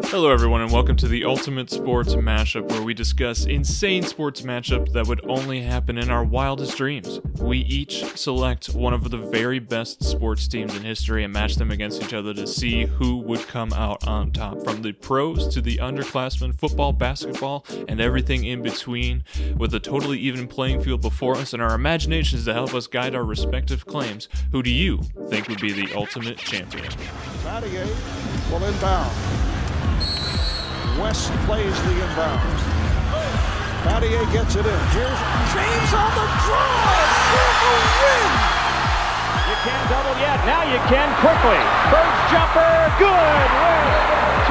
Hello, everyone, and welcome to the Ultimate Sports Mashup, where we discuss insane sports matchups that would only happen in our wildest dreams. We each select one of the very best sports teams in history and match them against each other to see who would come out on top, from the pros to the underclassmen, football, basketball, and everything in between, with a totally even playing field before us and our imaginations to help us guide our respective claims. Who do you think would be the ultimate champion? Battier will inbound. West plays the inbound. Battier gets it in. Here's James on the drive for the win. You can't double yet. Now you can quickly. First jumper, good.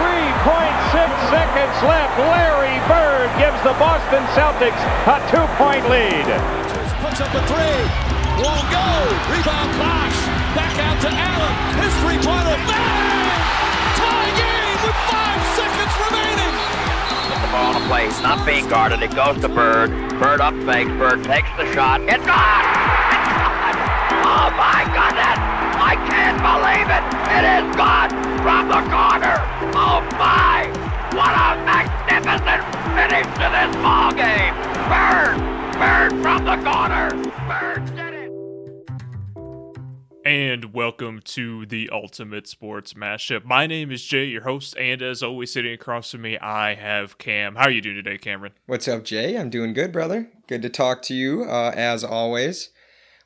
3.6 seconds left, Larry Bird gives the Boston Celtics a two-point lead. Puts up a three. Won't go. Rebound box. Back out to Allen. His three-pointer. Bang! With five seconds remaining. the ball in play. It's not being guarded. It goes to Bird. Bird up fakes. Bird takes the shot. It's gone! Oh my goodness! I can't believe it! It is gone from the corner! Oh my! What a magnificent finish to this ball game! Bird! Bird from the corner! Bird! And welcome to the Ultimate Sports Mashup. My name is Jay, your host, and as always, sitting across from me, I have Cam. How are you doing today, Cameron? What's up, Jay? I'm doing good, brother. Good to talk to you, uh, as always.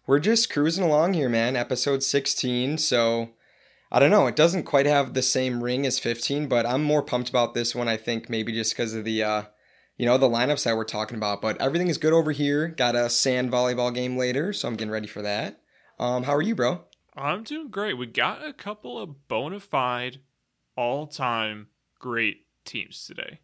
We're just cruising along here, man. Episode 16, so I don't know. It doesn't quite have the same ring as 15, but I'm more pumped about this one, I think, maybe just because of the, uh, you know, the lineups that we're talking about. But everything is good over here. Got a sand volleyball game later, so I'm getting ready for that. Um, how are you, bro? I'm doing great. We got a couple of bona fide, all time great teams today.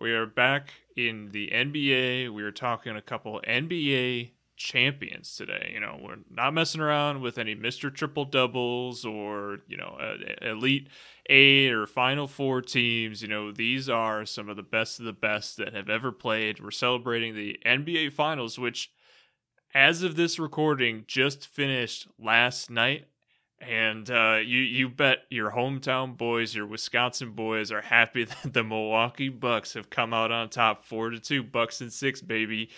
We are back in the NBA. We are talking a couple NBA champions today. You know, we're not messing around with any Mr. Triple Doubles or, you know, uh, Elite Eight or Final Four teams. You know, these are some of the best of the best that have ever played. We're celebrating the NBA Finals, which as of this recording, just finished last night. And uh, you you bet your hometown boys, your Wisconsin boys, are happy that the Milwaukee Bucks have come out on top, four to two, Bucks and six, baby.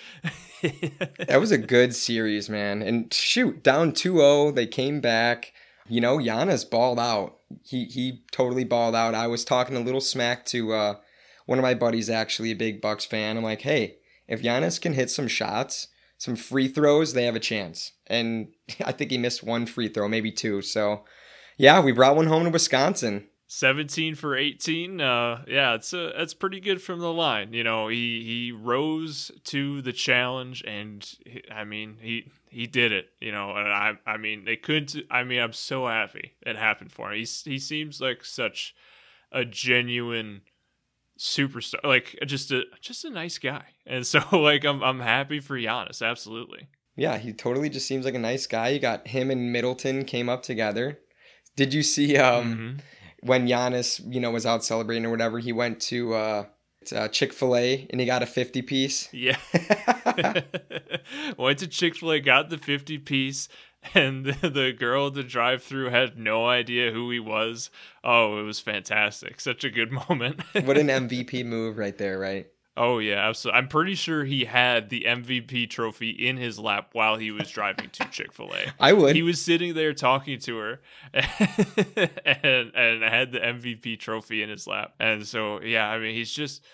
that was a good series, man. And shoot, down 2-0, they came back. You know, Giannis balled out. He he totally balled out. I was talking a little smack to uh, one of my buddies, actually a big Bucks fan. I'm like, hey, if Giannis can hit some shots, some free throws, they have a chance. And I think he missed one free throw, maybe two. So, yeah, we brought one home to Wisconsin. 17 for 18 uh yeah it's a that's pretty good from the line you know he he rose to the challenge and he, i mean he he did it you know and i i mean they couldn't i mean i'm so happy it happened for him He's, he seems like such a genuine superstar like just a just a nice guy. And so like i'm i'm happy for Giannis absolutely. Yeah he totally just seems like a nice guy. You got him and Middleton came up together. Did you see um mm-hmm. when Giannis, you know, was out celebrating or whatever, he went to uh, uh, Chick Fil A and he got a fifty piece. Yeah, went to Chick Fil A, got the fifty piece, and the, girl at the drive through had no idea who he was. Oh, it was fantastic! Such a good moment. what an MVP move right there, right? Oh yeah, absolutely. I'm pretty sure he had the MVP trophy in his lap while he was driving to Chick Fil A. I would. He was sitting there talking to her, and and had the MVP trophy in his lap. And so yeah, I mean he's just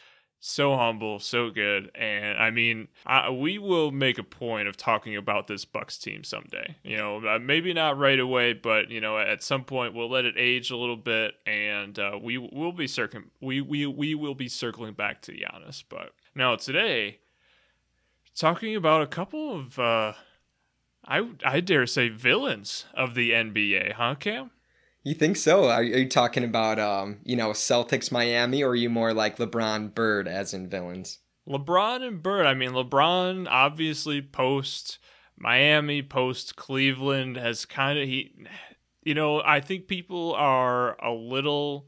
so humble, so good, and I mean I, we will make a point of talking about this Bucks team someday. You know, uh, maybe not right away, but you know at some point we'll let it age a little bit, and uh, we will be circling we we we will be circling back to Giannis. But now today, talking about a couple of uh, I I dare say villains of the NBA, huh, Cam? You think so? Are, are you talking about um, you know, Celtics Miami or are you more like LeBron Bird as in villains? LeBron and Bird. I mean, LeBron obviously post Miami, post Cleveland has kind of he you know, I think people are a little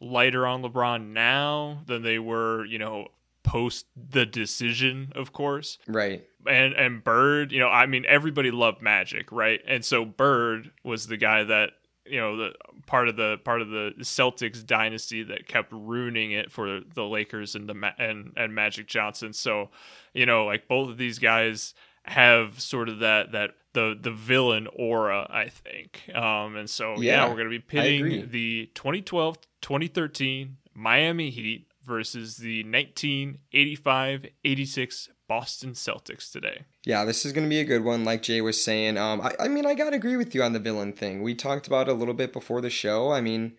lighter on LeBron now than they were, you know, post the decision, of course. Right. And and Bird, you know, I mean everybody loved Magic, right? And so Bird was the guy that you know the part of the part of the Celtics dynasty that kept ruining it for the Lakers and the and and Magic Johnson. So, you know, like both of these guys have sort of that that the the villain aura, I think. Um, and so yeah, Yeah, we're gonna be pitting the 2012 2013 Miami Heat versus the 1985 86 Boston Celtics today. Yeah, this is going to be a good one, like Jay was saying. Um, I, I mean, I got to agree with you on the villain thing. We talked about a little bit before the show. I mean,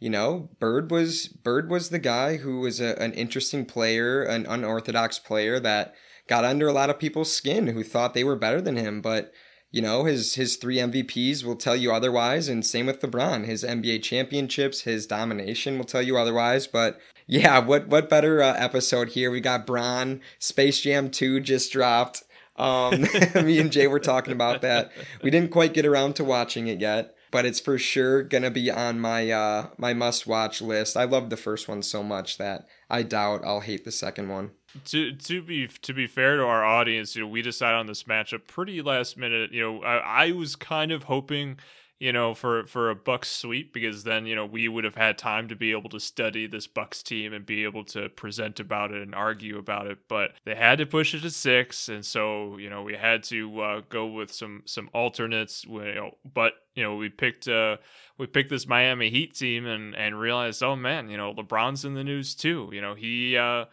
you know, Bird was Bird was the guy who was a, an interesting player, an unorthodox player that got under a lot of people's skin who thought they were better than him. But you know, his his three MVPs will tell you otherwise, and same with LeBron. His NBA championships, his domination will tell you otherwise. But yeah, what what better uh, episode here? We got Bron. Space Jam Two just dropped. Um, me and Jay were talking about that. We didn't quite get around to watching it yet, but it's for sure gonna be on my uh, my must watch list. I love the first one so much that I doubt I'll hate the second one. to to be to be fair to our audience, you know, we decided on this matchup pretty last minute. You know, I, I was kind of hoping, you know, for for a Bucks sweep because then you know we would have had time to be able to study this Bucks team and be able to present about it and argue about it. But they had to push it to six, and so you know we had to uh, go with some some alternates. You know, but you know we picked uh we picked this Miami Heat team and and realized, oh man, you know LeBron's in the news too. You know he. uh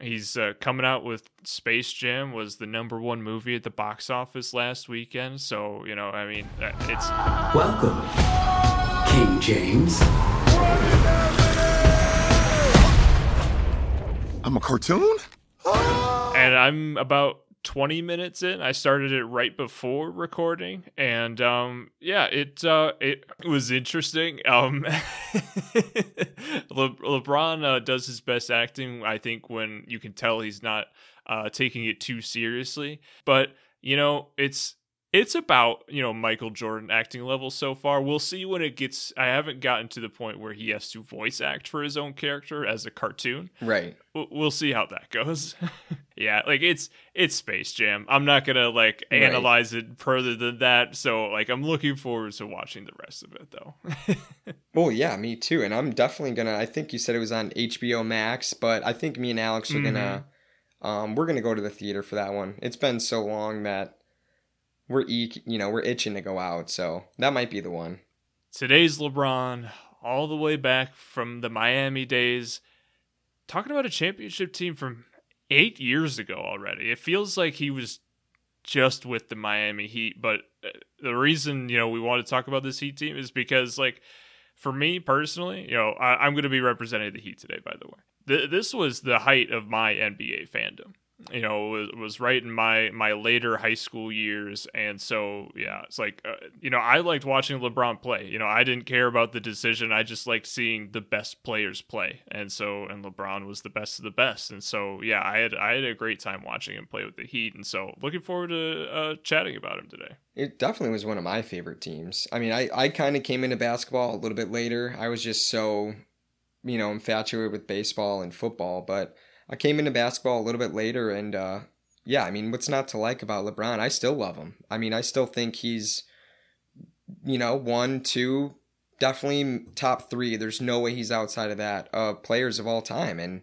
He's uh, coming out with Space Jam was the number one movie at the box office last weekend. So you know, I mean, uh, it's Welcome, King James. I'm a cartoon? and I'm about 20 minutes in. I started it right before recording, and um, yeah, it uh, it was interesting. Um, Le- LeBron uh, does his best acting, I think, when you can tell he's not uh, taking it too seriously. But you know, it's it's about you know Michael Jordan acting level so far. We'll see when it gets. I haven't gotten to the point where he has to voice act for his own character as a cartoon Right. we'll- see how that goes. yeah, like it's it's Space Jam. I'm not gonna like Right. analyze it further than that. So like I'm looking forward to watching the rest of it though. Well, yeah, me too. And I'm definitely gonna. I think you said it was on HBO Max, but I think me and Alex are gonna. Um, we're gonna go to the theater for that one. It's been so long that we're you know we're itching to go out, so that might be the one. Today's LeBron, all the way back from the Miami days, talking about a championship team from eight years ago already. It feels like he was just with the Miami Heat, but uh, the reason you know we want to talk about this Heat team is because like for me personally, you know, I, I'm going to be representing the Heat today. By the way, Th- this was the height of my NBA fandom. You know, was, was right in my my later high school years, and so yeah, it's like uh, you know, I liked watching LeBron play. You know, I didn't care about the decision; I just liked seeing the best players play, and so and LeBron was the best of the best, and so yeah, I had I had a great time watching him play with the Heat, and so looking forward to uh, chatting about him today. It definitely was one of my favorite teams. I mean, I, I kind of came into basketball a little bit later. I was just so, you know, infatuated with baseball and football, but I came into basketball a little bit later and uh yeah, I mean, what's not to like about LeBron? I still love him. I mean, I still think he's you know, one, two, definitely top 3. There's no way he's outside of that uh players of all time and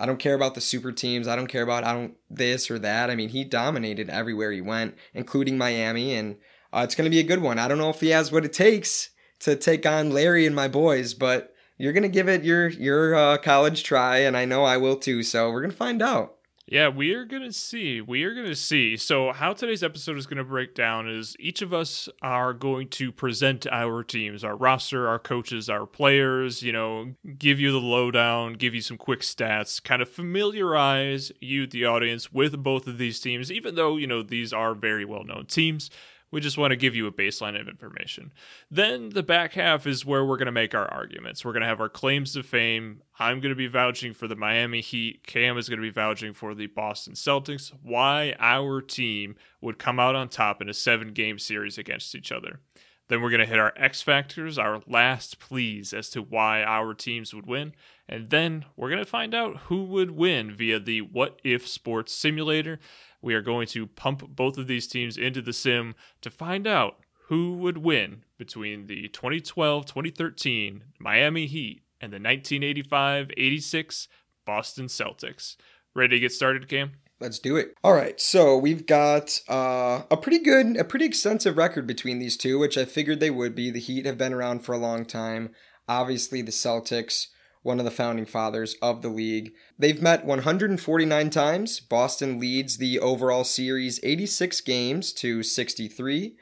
I don't care about the super teams. I don't care about I don't this or that. I mean, he dominated everywhere he went, including Miami, and uh, it's going to be a good one. I don't know if he has what it takes to take on Larry and my boys, but you're to give it your your uh, college try, and I know I will too. So we're to find out. Yeah, we are going to see. We are going to see. So, how today's episode is going to break down is each of us are going to present our teams, our roster, our coaches, our players, you know, give you the lowdown, give you some quick stats, kind of familiarize you, the audience, with both of these teams, even though, you know, these are very well known teams. We just want to give you a baseline of information. Then the back half is where we're going to make our arguments. We're going to have our claims to fame. I'm going to be vouching for the Miami Heat. Cam is going to be vouching for the Boston Celtics. Why our team would come out on top in a seven game series against each other. Then we're going to hit our X factors, our last pleas as to why our teams would win. And then we're going to find out who would win via the What If Sports Simulator. We are going to pump both of these teams into the sim to find out who would win between the 2012 2013 Miami Heat and the 1985 86 Boston Celtics. Ready to get started, Cam? Let's do it. All right, so we've got uh, a pretty good, a pretty extensive record between these two, which I figured they would be. The Heat have been around for a long time. Obviously, the Celtics, one of the founding fathers of the league. They've met 149 times. Boston leads the overall series 86 games to 63.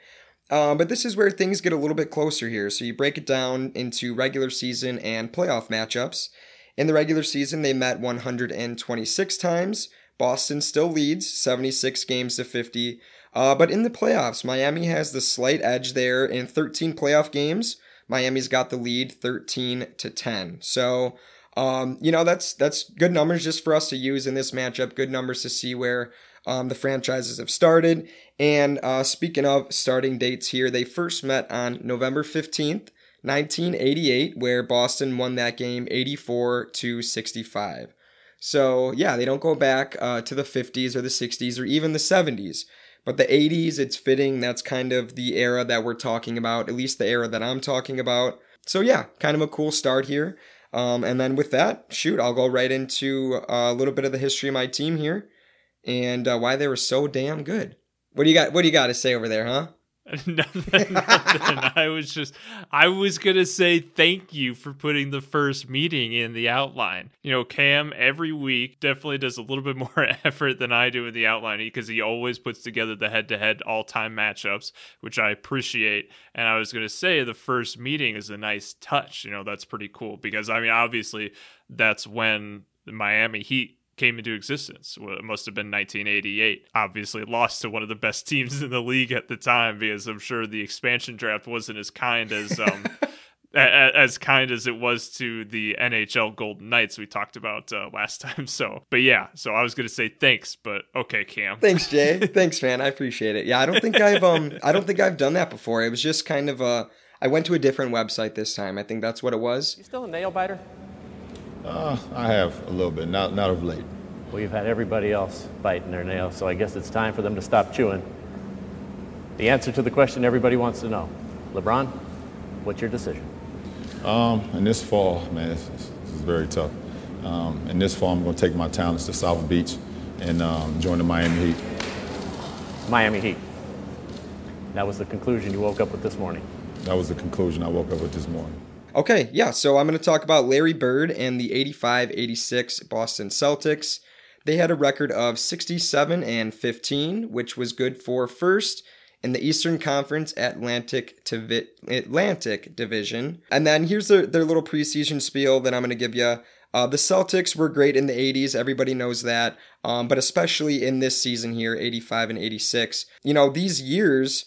Uh, but this is where things get a little bit closer here. So you break it down into regular season and playoff matchups. In the regular season, they met 126 times. Boston still leads 76 games to 50. Uh, but in the playoffs, Miami has the slight edge there in 13 playoff games. Miami's got the lead 13 to 10. So, um, you know, that's that's good numbers just for us to use in this matchup. Good numbers to see where um, the franchises have started. And uh, speaking of starting dates here, they first met on November 15th, 1988, where Boston won that game 84 to 65. So, yeah, they don't go back uh, to the 50s or the 60s or even the 70s. But the 80s, it's fitting. That's kind of the era that we're talking about, at least the era that I'm talking about. So, yeah, kind of a cool start here. Um, and then with that, shoot, I'll go right into a little bit of the history of my team here and uh, why they were so damn good. What do you got? What do you got to say over there, huh? nothing, nothing. I was just, I was gonna say thank you for putting the first meeting in the outline. You know, Cam every week definitely does a little bit more effort than I do in the outline because he always puts together the head-to-head all-time matchups, which I appreciate. And I was gonna say the first meeting is a nice touch. You know, that's pretty cool because I mean, obviously, that's when the Miami Heat came into existence. Well, it must have been 1988. Obviously, lost to one of the best teams in the league at the time because I'm sure the expansion draft wasn't as kind as um, as kind as it was to the NHL Golden Knights we talked about uh, last time. So, but yeah, so I was gonna say thanks, but okay, Cam. Thanks, Jay. thanks, man. I appreciate it. Yeah, I don't think I've um I don't think I've done that before. It was just kind of a I went to a different website this time. I think that's what it was. You still a nail biter? Uh, I have a little bit, not not of late. Well, you've had everybody else biting their nails, so I guess it's time for them to stop chewing. The answer to the question everybody wants to know, LeBron, what's your decision? Um, in this fall, man, this, this is very tough. Um, in this fall, I'm going to take my talents to South Beach and um, join the Miami Heat. Miami Heat. That was the conclusion you woke up with this morning. That was the conclusion I woke up with this morning. Okay, yeah, so I'm going to talk about Larry Bird and the 85 86 Boston Celtics. They had a record of 67 and 15, which was good for first in the Eastern Conference Atlantic to Atlantic Division. And then here's their, their little preseason spiel that I'm going to give you. Uh, the Celtics were great in the 80s. Everybody knows that. Um, but especially in this season here, 85 and 86. You know, these years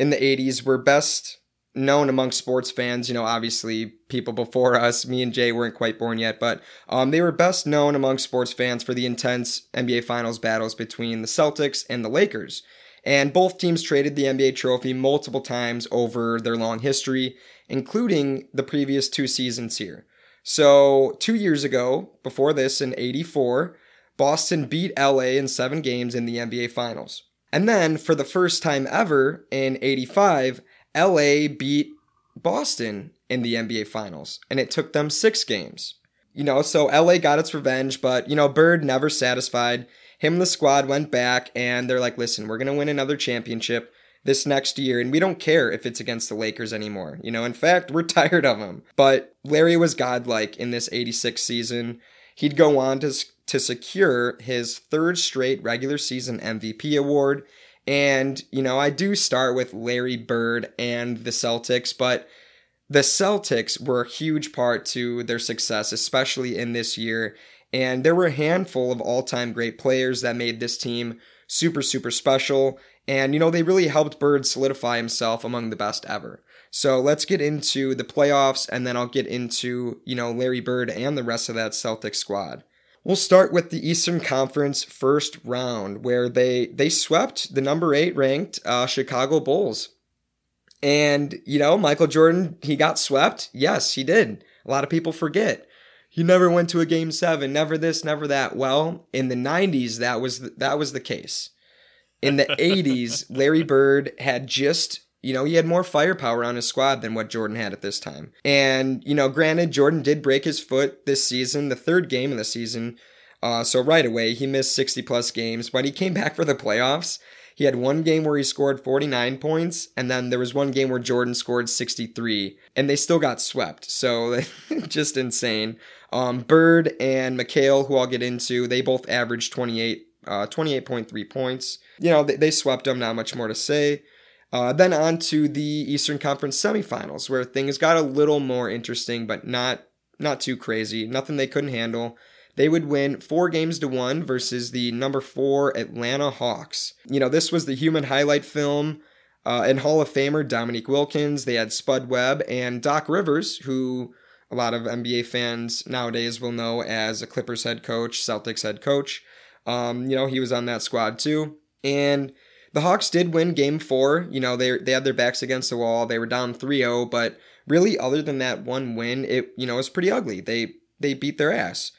in the 80s were best known among sports fans. You know, obviously people before us, me and Jay weren't quite born yet, but um, they were best known among sports fans for the intense NBA Finals battles between the Celtics and the Lakers. And both teams traded the NBA trophy multiple times over their long history, including the previous two seasons here. So, two years ago, before this in 84, Boston beat LA in seven games in the NBA Finals. And then, for the first time ever in 85, LA beat Boston in the NBA Finals, and it took them six games. You know, so LA got its revenge, but, you know, Bird never satisfied. Him and the squad went back, and they're like, listen, we're going to win another championship this next year, and we don't care if it's against the Lakers anymore. You know, in fact, we're tired of them. But Larry was godlike in this 86 season. He'd go on to, to secure his third straight regular season MVP award. And, you know, I do start with Larry Bird and the Celtics, but the Celtics were a huge part to their success, especially in this year. And there were a handful of all time great players that made this team super, super special. And, you know, they really helped Bird solidify himself among the best ever. So let's get into the playoffs, and then I'll get into, you know, Larry Bird and the rest of that Celtic squad. We'll start with the Eastern Conference first round, where they they swept the number eight ranked uh, Chicago Bulls. And you know, Michael Jordan, he got swept. Yes, he did. A lot of people forget. He never went to a game seven. Never this, never that. Well, in the '90s, that was the, that was the case. In the '80s, Larry Bird had just you know, he had more firepower on his squad than what Jordan had at this time. And, you know, granted, Jordan did break his foot this season, the third game of the season. Uh, so right away, he missed 60 plus games, but he came back for the playoffs. He had one game where he scored 49 points, and then there was one game where Jordan scored 63, and they still got swept. So just insane. Um, Bird and McHale, who I'll get into, they both averaged 28, uh, 28.3 points. You know, they, they swept them, not much more to say. Uh, then on to the Eastern Conference semifinals, where things got a little more interesting, but not not too crazy. Nothing they couldn't handle. They would win four games to one versus the number four Atlanta Hawks. You know, this was the human highlight film. Uh, and Hall of Famer Dominique Wilkins, they had Spud Webb and Doc Rivers, who a lot of NBA fans nowadays will know as a Clippers head coach, Celtics head coach. Um, you know, he was on that squad too. And the Hawks did win game four. You know, they, they had their backs against the wall. They were down 3-0, but really other than that one win, it, you know, was pretty ugly. They, they beat their ass.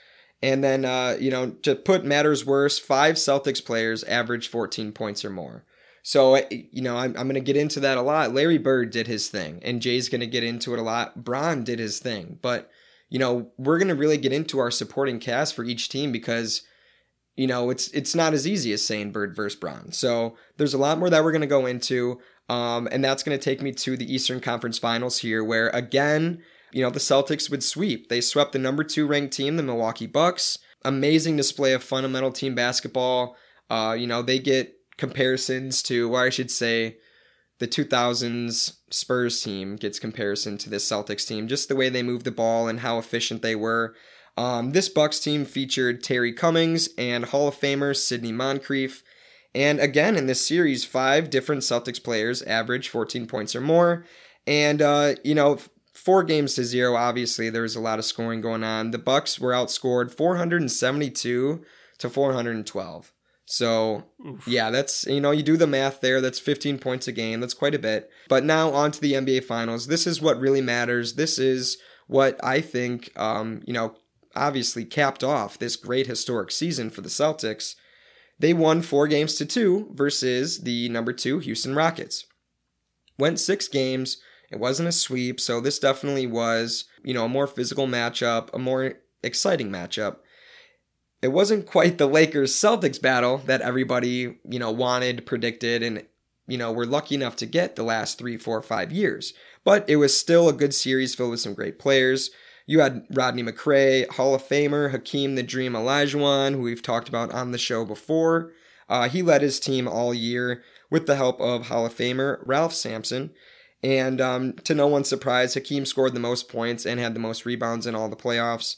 And then, uh, you know, to put matters worse, five Celtics players averaged 14 points or more. So, you know, I'm, I'm going to get into that a lot. Larry Bird did his thing, and Jay's going to get into it a lot. Bron did his thing. But, you know, we're going to really get into our supporting cast for each team because – you know, it's it's not as easy as saying Bird versus Bron. So there's a lot more that we're going to go into, um, and that's going to take me to the Eastern Conference Finals here, where again, you know, the Celtics would sweep. They swept the number two ranked team, the Milwaukee Bucks. Amazing display of fundamental team basketball. Uh, you know, they get comparisons to, or I should say, the 2000s Spurs team gets comparison to this Celtics team, just the way they moved the ball and how efficient they were. Um, this Bucks team featured Terry Cummings and Hall of Famer Sidney Moncrief. And again, in this series, five different Celtics players averaged 14 points or more. And, uh, you know, four games to zero, obviously, there was a lot of scoring going on. The Bucks were outscored 472 to 412. So, Oof. yeah, that's, you know, you do the math there. That's 15 points a game. That's quite a bit. But now on to the NBA Finals. This is what really matters. This is what I think, um, you know, obviously capped off this great historic season for the Celtics. They won four games to two versus the number two Houston Rockets. Went six games. It wasn't a sweep, so this definitely was, you know, a more physical matchup, a more exciting matchup. It wasn't quite the Lakers Celtics battle that everybody, you know, wanted, predicted, and, you know, were lucky enough to get the last three, four, five years. But it was still a good series filled with some great players. You had Rodney McCray, Hall of Famer, Hakeem the Dream Olajuwon, who we've talked about on the show before. Uh, he led his team all year with the help of Hall of Famer Ralph Sampson. And um, to no one's surprise, Hakeem scored the most points and had the most rebounds in all the playoffs.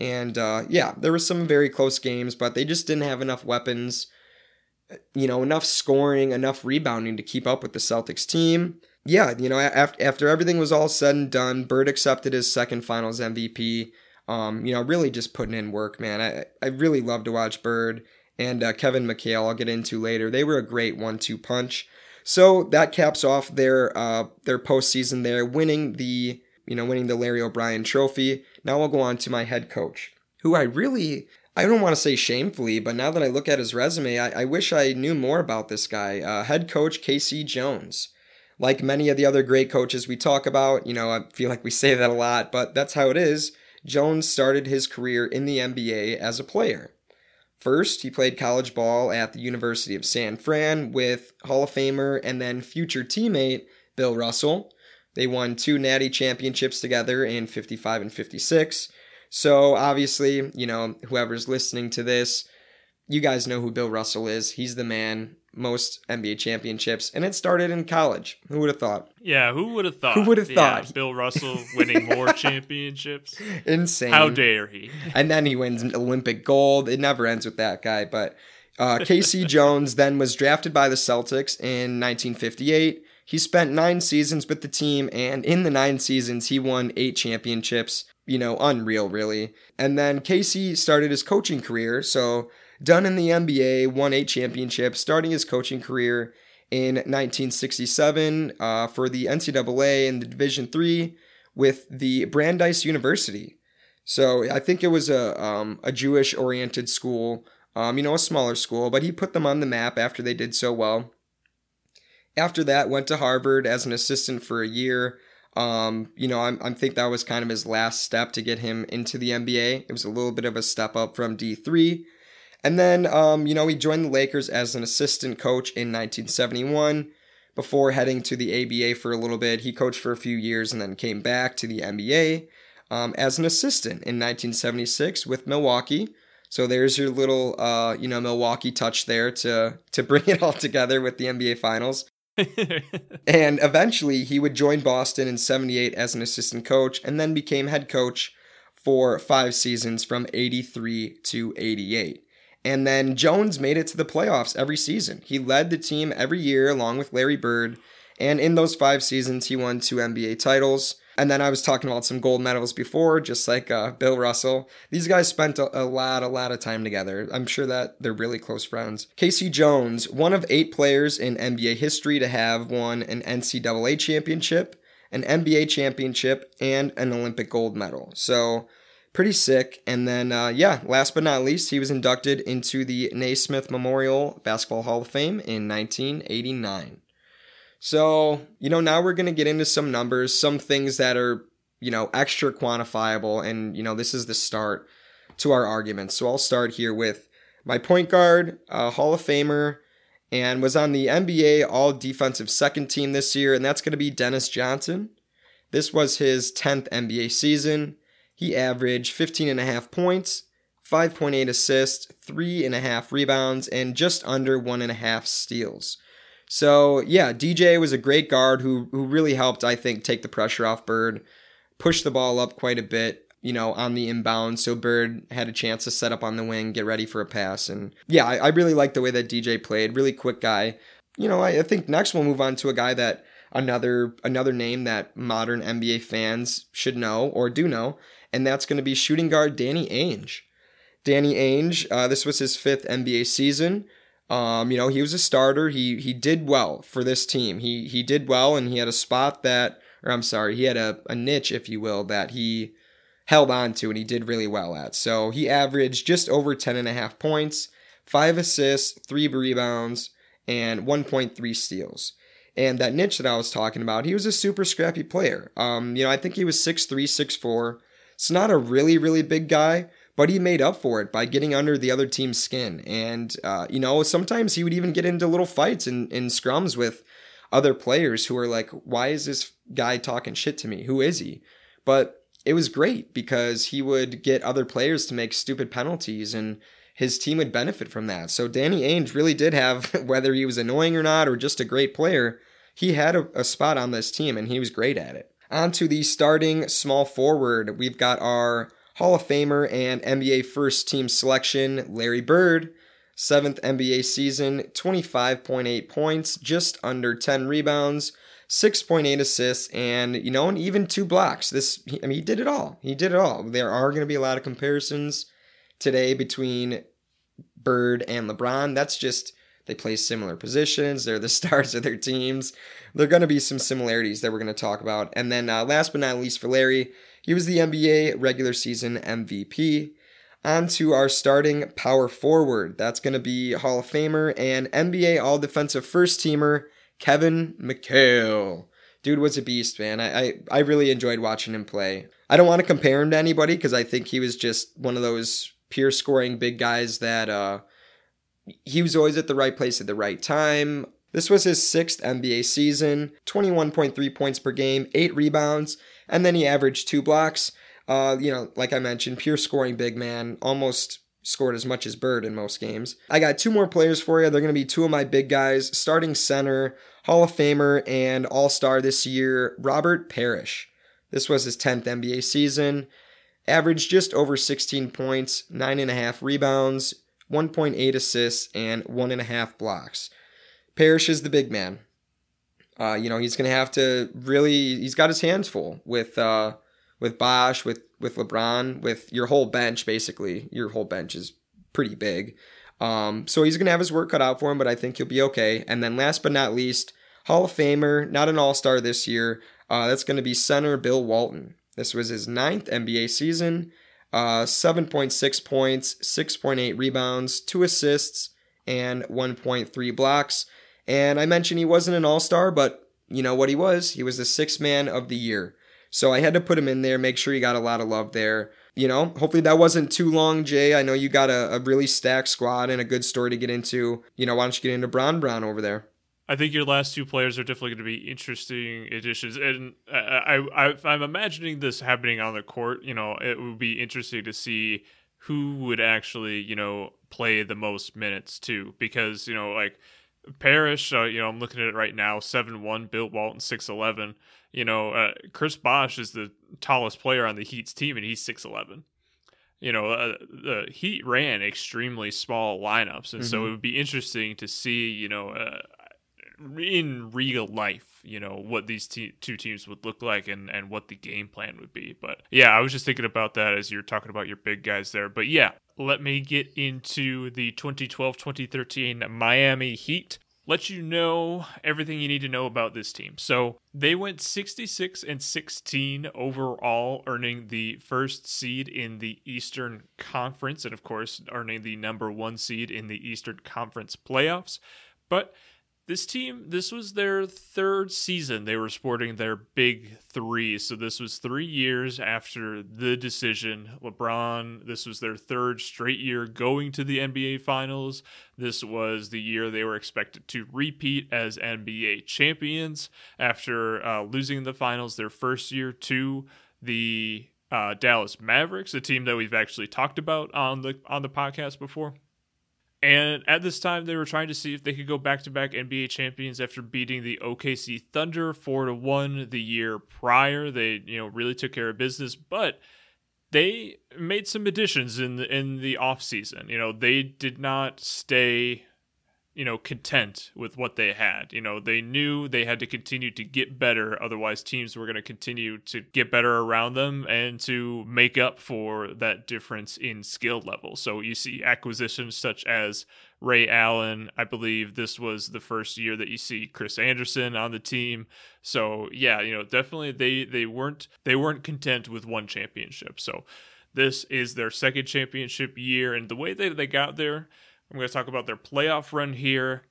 And uh, yeah, there were some very close games, but they just didn't have enough weapons, you know, enough scoring, enough rebounding to keep up with the Celtics team yeah, you know, after after everything was all said and done, Bird accepted his second Finals MVP. Um, you know, really just putting in work, man. I I really love to watch Bird and uh, Kevin McHale. I'll get into later. They were a great one-two punch. So that caps off their uh their postseason there, winning the you know winning the Larry O'Brien Trophy. Now I'll go on to my head coach, who I really I don't want to say shamefully, but now that I look at his resume, I, I wish I knew more about this guy. Uh, head coach K.C. Jones like many of the other great coaches we talk about, you know, I feel like we say that a lot, but that's how it is. Jones started his career in the NBA as a player. First, he played college ball at the University of San Fran with Hall of Famer and then future teammate Bill Russell. They won two natty championships together in 55 and 56. So, obviously, you know, whoever's listening to this, you guys know who Bill Russell is. He's the man most NBA championships, and it started in college. Who would have thought? Yeah, who would have thought? Who would have yeah, thought? Bill Russell winning more championships. Insane. How dare he? and then he wins Olympic gold. It never ends with that guy. But uh, K.C. Jones then was drafted by the Celtics in 1958. He spent nine seasons with the team, and in the nine seasons, he won eight championships. You know, unreal, really. And then K.C. started his coaching career. So Done in the NBA, won eight championships, starting his coaching career in 1967 uh, for the NCAA in the Division Three with the Brandeis University. So I think it was a um, a Jewish oriented school, um, you know, a smaller school, but he put them on the map after they did so well. After that, went to Harvard as an assistant for a year. Um, you know, I'm, I think that was kind of his last step to get him into the NBA. It was a little bit of a step up from D3. And then, um, you know, he joined the Lakers as an assistant coach in 1971 before heading to the ABA for a little bit. He coached for a few years and then came back to the NBA um, as an assistant in 1976 with Milwaukee. So there's your little, uh, you know, Milwaukee touch there to to bring it all together with the NBA Finals. and eventually, he would join Boston in '78 as an assistant coach, and then became head coach for five seasons from '83 to '88. And then Jones made it to the playoffs every season. He led the team every year along with Larry Bird. And in those five seasons, he won two NBA titles. And then I was talking about some gold medals before, just like uh, Bill Russell. These guys spent a, a, lot, a lot of time together. I'm sure that they're really close friends. K.C. Jones, one of eight players in NBA history to have won an NCAA championship, an NBA championship, and an Olympic gold medal. So pretty sick. And then, uh, yeah, last but not least, he was inducted into the Naismith Memorial Basketball Hall of Fame in 1989. So, you know, now we're going to get into some numbers, some things that are, you know, extra quantifiable. And, you know, this is the start to our argument. So I'll start here with my point guard, uh, Hall of Famer, and was on the NBA All Defensive Second Team this year, and that's going to be Dennis Johnson. This was his 10th NBA season. He averaged 15 and a half points, 5.8 assists, three and a half rebounds, and just under one and a half steals. So yeah, DJ was a great guard who who really helped, I think, take the pressure off Bird, push the ball up quite a bit, you know, on the inbound. So Bird had a chance to set up on the wing, get ready for a pass. And yeah, I, I really like the way that DJ played. Really quick guy. You know, I, I think next we'll move on to a guy that another another name that modern NBA fans should know or do know, and that's going to be shooting guard Danny Ainge. Danny Ainge, uh, this was his fifth NBA season. Um, you know, he was a starter. He he did well for this team. He he did well, and he had a spot that, or I'm sorry, he had a, a niche, if you will, that he held on to, and he did really well at. So he averaged just over 10 and a half points, five assists, three rebounds, and 1.3 steals. And that niche that I was talking about, he was a super scrappy player. Um, you know, I think he was 6'3, 6'4 it's not a really, really big guy, but he made up for it by getting under the other team's skin. And, uh, you know, sometimes he would even get into little fights and, scrums with other players who are like, why is this guy talking shit to me? Who is he? But it was great because he would get other players to make stupid penalties and his team would benefit from that. So Danny Ainge really did have, whether he was annoying or not, or just a great player, he had a, a spot on this team and he was great at it. On to the starting small forward. We've got our Hall of Famer and NBA first team selection, Larry Bird. Seventh NBA season, 25.8 points, just under 10 rebounds, 6.8 assists, and, you know, and even two blocks. This, I mean, he did it all. He did it all. There are going to be a lot of comparisons today between Bird and LeBron. That's just they play similar positions. They're the stars of their teams. There are going to be some similarities that we're going to talk about. And then, uh, last but not least, for Larry, he was the NBA regular season MVP. On to our starting power forward. That's going to be Hall of Famer and NBA All Defensive First Teamer Kevin McHale. Dude was a beast, man. I, I, I really enjoyed watching him play. I don't want to compare him to anybody because I think he was just one of those pure scoring big guys that uh, he was always at the right place at the right time. This was his sixth NBA season, 21.3 points per game, eight rebounds, and then he averaged two blocks. Uh, you know, like I mentioned, pure scoring big man, almost scored as much as Bird in most games. I got two more players for you. They're going to be two of my big guys, starting center, Hall of Famer, and All Star this year, Robert Parish. This was his 10th NBA season. Averaged just over 16 points, 9.5 rebounds, 1.8 assists, and 1.5 blocks. Parish is the big man. Uh, you know, he's going to have to really, he's got his hands full with, uh, with Bosh, with, with LeBron, with your whole bench, basically. Your whole bench is pretty big. Um, so he's going to have his work cut out for him, but I think he'll be okay. And then last but not least, Hall of Famer, not an All Star this year. Uh, that's going to be center Bill Walton. This was his ninth NBA season. Uh, 7.6 points, 6.8 rebounds, 2 assists, and 1.3 blocks. And I mentioned he wasn't an all star, but you know what he was? He was the sixth man of the year. So I had to put him in there, make sure he got a lot of love there. You know, hopefully that wasn't too long, Jay. I know you got a, a really stacked squad and a good story to get into. You know, why don't you get into Bron Brown over there? I think your last two players are definitely going to be interesting additions, and I, I, I'm imagining this happening on the court. You know, it would be interesting to see who would actually, you know, play the most minutes too, because you know, like Parish, uh, you know, I'm looking at it right now, seven one, Bill Walton six eleven. You know, uh, Chris Bosh is the tallest player on the Heat's team, and he's six eleven you know, uh, the Heat ran extremely small lineups, and mm-hmm. so it would be interesting to see, you know, uh, in real life, you know, what these te- two teams would look like and, and what the game plan would be. But yeah, I was just thinking about that as you're talking about your big guys there. But yeah, let me get into the 2012 2013 Miami Heat. Let you know everything you need to know about this team. So they went 66 and 16 overall, earning the first seed in the Eastern Conference, and of course, earning the number one seed in the Eastern Conference playoffs. But this team, this was their third season. They were sporting their big three. So this was three years after the decision. LeBron, this was their third straight year going to the NBA Finals. This was the year they were expected to repeat as NBA champions after uh, losing the finals their first year to the uh, Dallas Mavericks, a team that we've actually talked about on the on the podcast before. And at this time, they were trying to see if they could go back to back NBA champions after beating the OKC Thunder four to one the year prior. They, you know, really took care of business, but they made some additions in the in the off season. You know, they did not stay you know, content with what they had. You know, they knew they had to continue to get better, otherwise, teams were going to continue to get better around them and to make up for that difference in skill level. So you see acquisitions such as Ray Allen. I believe this was the first year that you see Chris Andersen on the team. So yeah, you know, definitely they they weren't they weren't content with one championship. So this is their second championship year, and the way that they got there I'm going to talk about their playoff run here.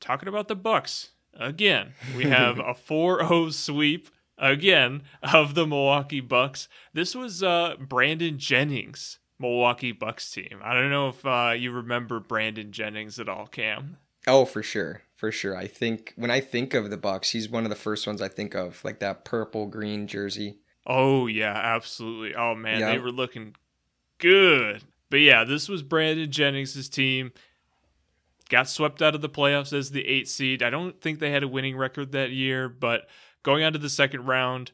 Talking about the Bucks again. We have a 4-0 sweep again of the Milwaukee Bucks. This was uh, Brandon Jennings Milwaukee Bucks team. I don't know if uh, you remember Brandon Jennings at all, Cam. Oh, for sure, for sure. I think when I think of the Bucks, he's one of the first ones I think of, like that purple green jersey. Oh yeah, absolutely. Oh man, they were looking good. But yeah, this was Brandon Jennings' team. Got swept out of the playoffs as the eight seed. I don't think they had a winning record that year, but going on to the second round,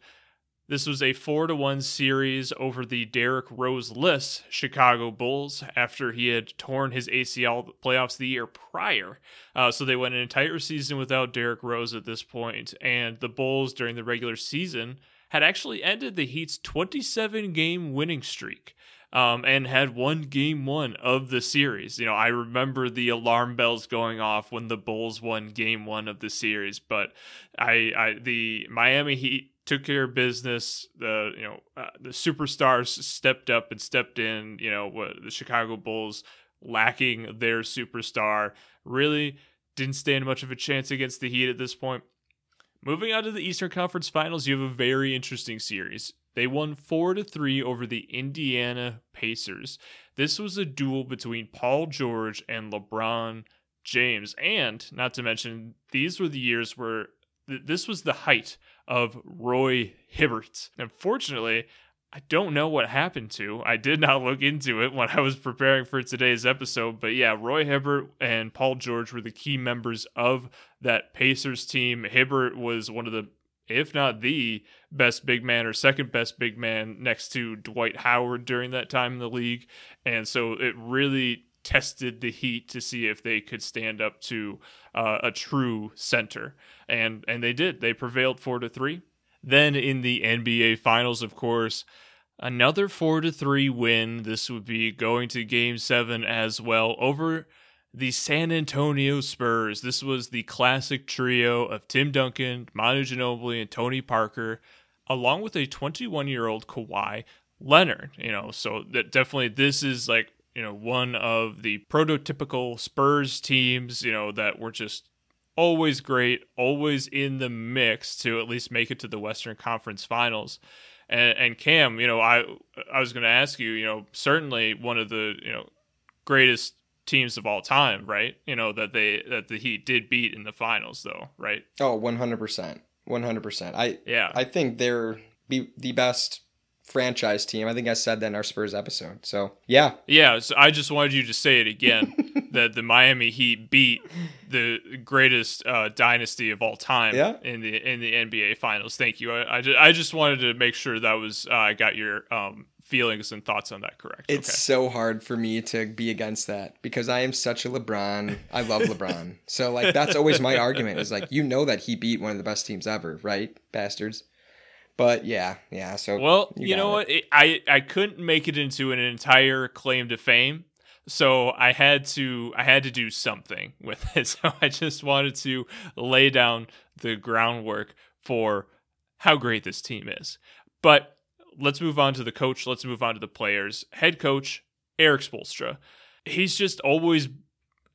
this was a four to one series over the Derrick Rose-less Chicago Bulls after he had torn his ACL playoffs the year prior. Uh, so they went an entire season without Derrick Rose at this point, and the Bulls during the regular season had actually ended the Heat's 27 game winning streak um, and had won game one of the series. You know, I remember the alarm bells going off when the Bulls won game one of the series, but I, I the Miami Heat took care of business. The you know uh, the superstars stepped up and stepped in. You know what the Chicago Bulls lacking their superstar really didn't stand much of a chance against the Heat at this point. Moving on to the Eastern Conference Finals, you have a very interesting series. They won 4 to 3 over the Indiana Pacers. This was a duel between Paul George and LeBron James. And not to mention, these were the years where th- this was the height of Roy Hibbert. Unfortunately, I don't know what happened to. I did not look into it when I was preparing for today's episode, but yeah, Roy Hibbert and Paul George were the key members of that Pacers team. Hibbert was one of the if not the best big man or second best big man next to Dwight Howard during that time in the league. And so it really tested the Heat to see if they could stand up to uh, a true center. And and they did. They prevailed 4 to 3. Then in the NBA finals of course, another 4 to 3 win. This would be going to game 7 as well over the San Antonio Spurs. This was the classic trio of Tim Duncan, Manu Ginobili, and Tony Parker, along with a 21 year old Kawhi Leonard. You know, so that definitely this is like you know one of the prototypical Spurs teams. You know that were just always great, always in the mix to at least make it to the Western Conference Finals. And, and Cam, you know, I I was going to ask you, you know, certainly one of the you know greatest teams of all time, right? You know that they that the Heat did beat in the finals, though, right? Oh, one hundred percent, one hundred percent. I yeah, I think they're be the best franchise team. I think I said that in our Spurs episode. So yeah, yeah. So I just wanted you to say it again that the Miami Heat beat the greatest uh, dynasty of all time. Yeah. in the in the NBA Finals. Thank you. I I just, I just wanted to make sure that was uh, I got your um, feelings and thoughts on that correct. It's okay. so hard for me to be against that because I am such a LeBron. I love LeBron. so like that's always my argument is like you know that he beat one of the best teams ever, right? Bastards. But yeah, yeah. So well, you, you know it. what? It, I I couldn't make it into an entire claim to fame, so I had to I had to do something with it. So I just wanted to lay down the groundwork for how great this team is. But let's move on to the coach. Let's move on to the players. Head coach Erik Spoelstra. He's just always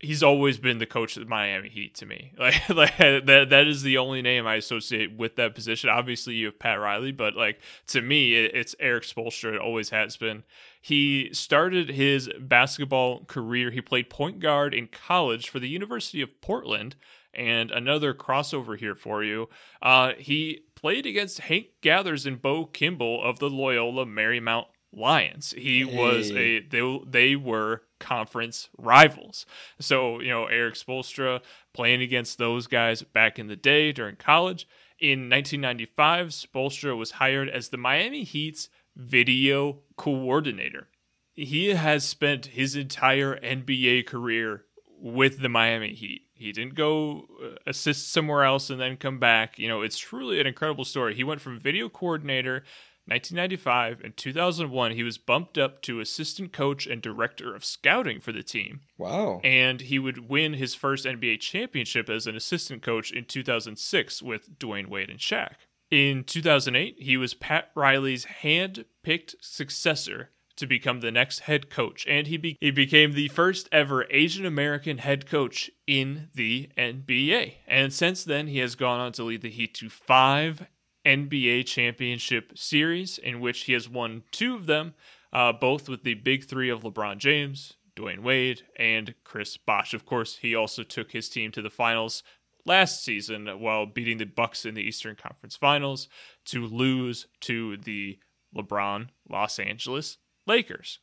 he's always been the coach of the Miami Heat to me. Like, like that that is the only name I associate with that position. Obviously, you have Pat Riley, but like to me, it, it's Erik Spoelstra. It always has been. He started his basketball career. He played point guard in college for the University of Portland. And another crossover here for you. Uh, he played against Hank Gathers and Bo Kimble of the Loyola Marymount Lions. He hey. was a they they were conference rivals. So, you know, Erik Spoelstra playing against those guys back in the day during college. In 1995, Spoelstra was hired as the Miami Heat's video coordinator. He has spent his entire NBA career with the Miami Heat. He didn't go uh, assist somewhere else and then come back. You know, it's truly an incredible story. He went from video coordinator 1995 and 2001, he was bumped up to assistant coach and director of scouting for the team. Wow. And he would win his first NBA championship as an assistant coach in 2006 with Dwyane Wade and Shaq. In 2008, he was Pat Riley's hand picked successor to become the next head coach, and he, be- he became the first ever Asian American head coach in the NBA. And since then, he has gone on to lead the Heat to five NBA Championship Series, in which he has won two of them, uh, both with the big three of LeBron James, Dwyane Wade, and Chris Bosh. Of course, he also took his team to the finals last season while beating the Bucks in the Eastern Conference Finals to lose to the LeBron Los Angeles Lakers.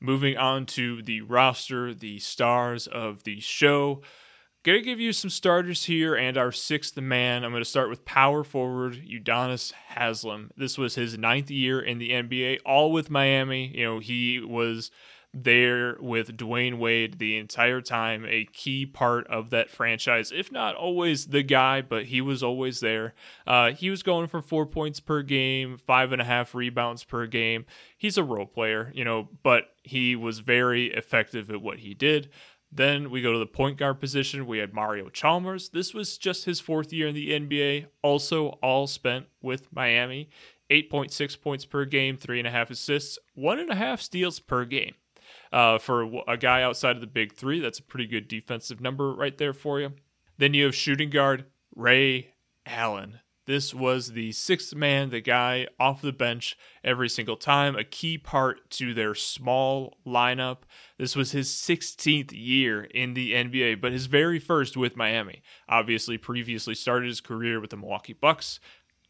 Moving on to the roster, the stars of the show. Gonna give you some starters here and our sixth man. I'm gonna start with power forward Udonis Haslem. This was his ninth year in the NBA, all with Miami. You know, he was there with Dwyane Wade the entire time, a key part of that franchise, if not always the guy, but he was always there. Uh, he was going for four points per game, five and a half rebounds per game. He's a role player, you know, but he was very effective at what he did. Then we go to the point guard position. We had Mario Chalmers. This was just his fourth year in the NBA, also all spent with Miami. 8.6 points per game, three and a half assists, one and a half steals per game. Uh, for a guy outside of the big three, that's a pretty good defensive number right there for you. Then you have shooting guard Ray Allen. This was the sixth man, the guy off the bench every single time, a key part to their small lineup. This was his 16th year in the NBA, but his very first with Miami. Obviously, previously started his career with the Milwaukee Bucks,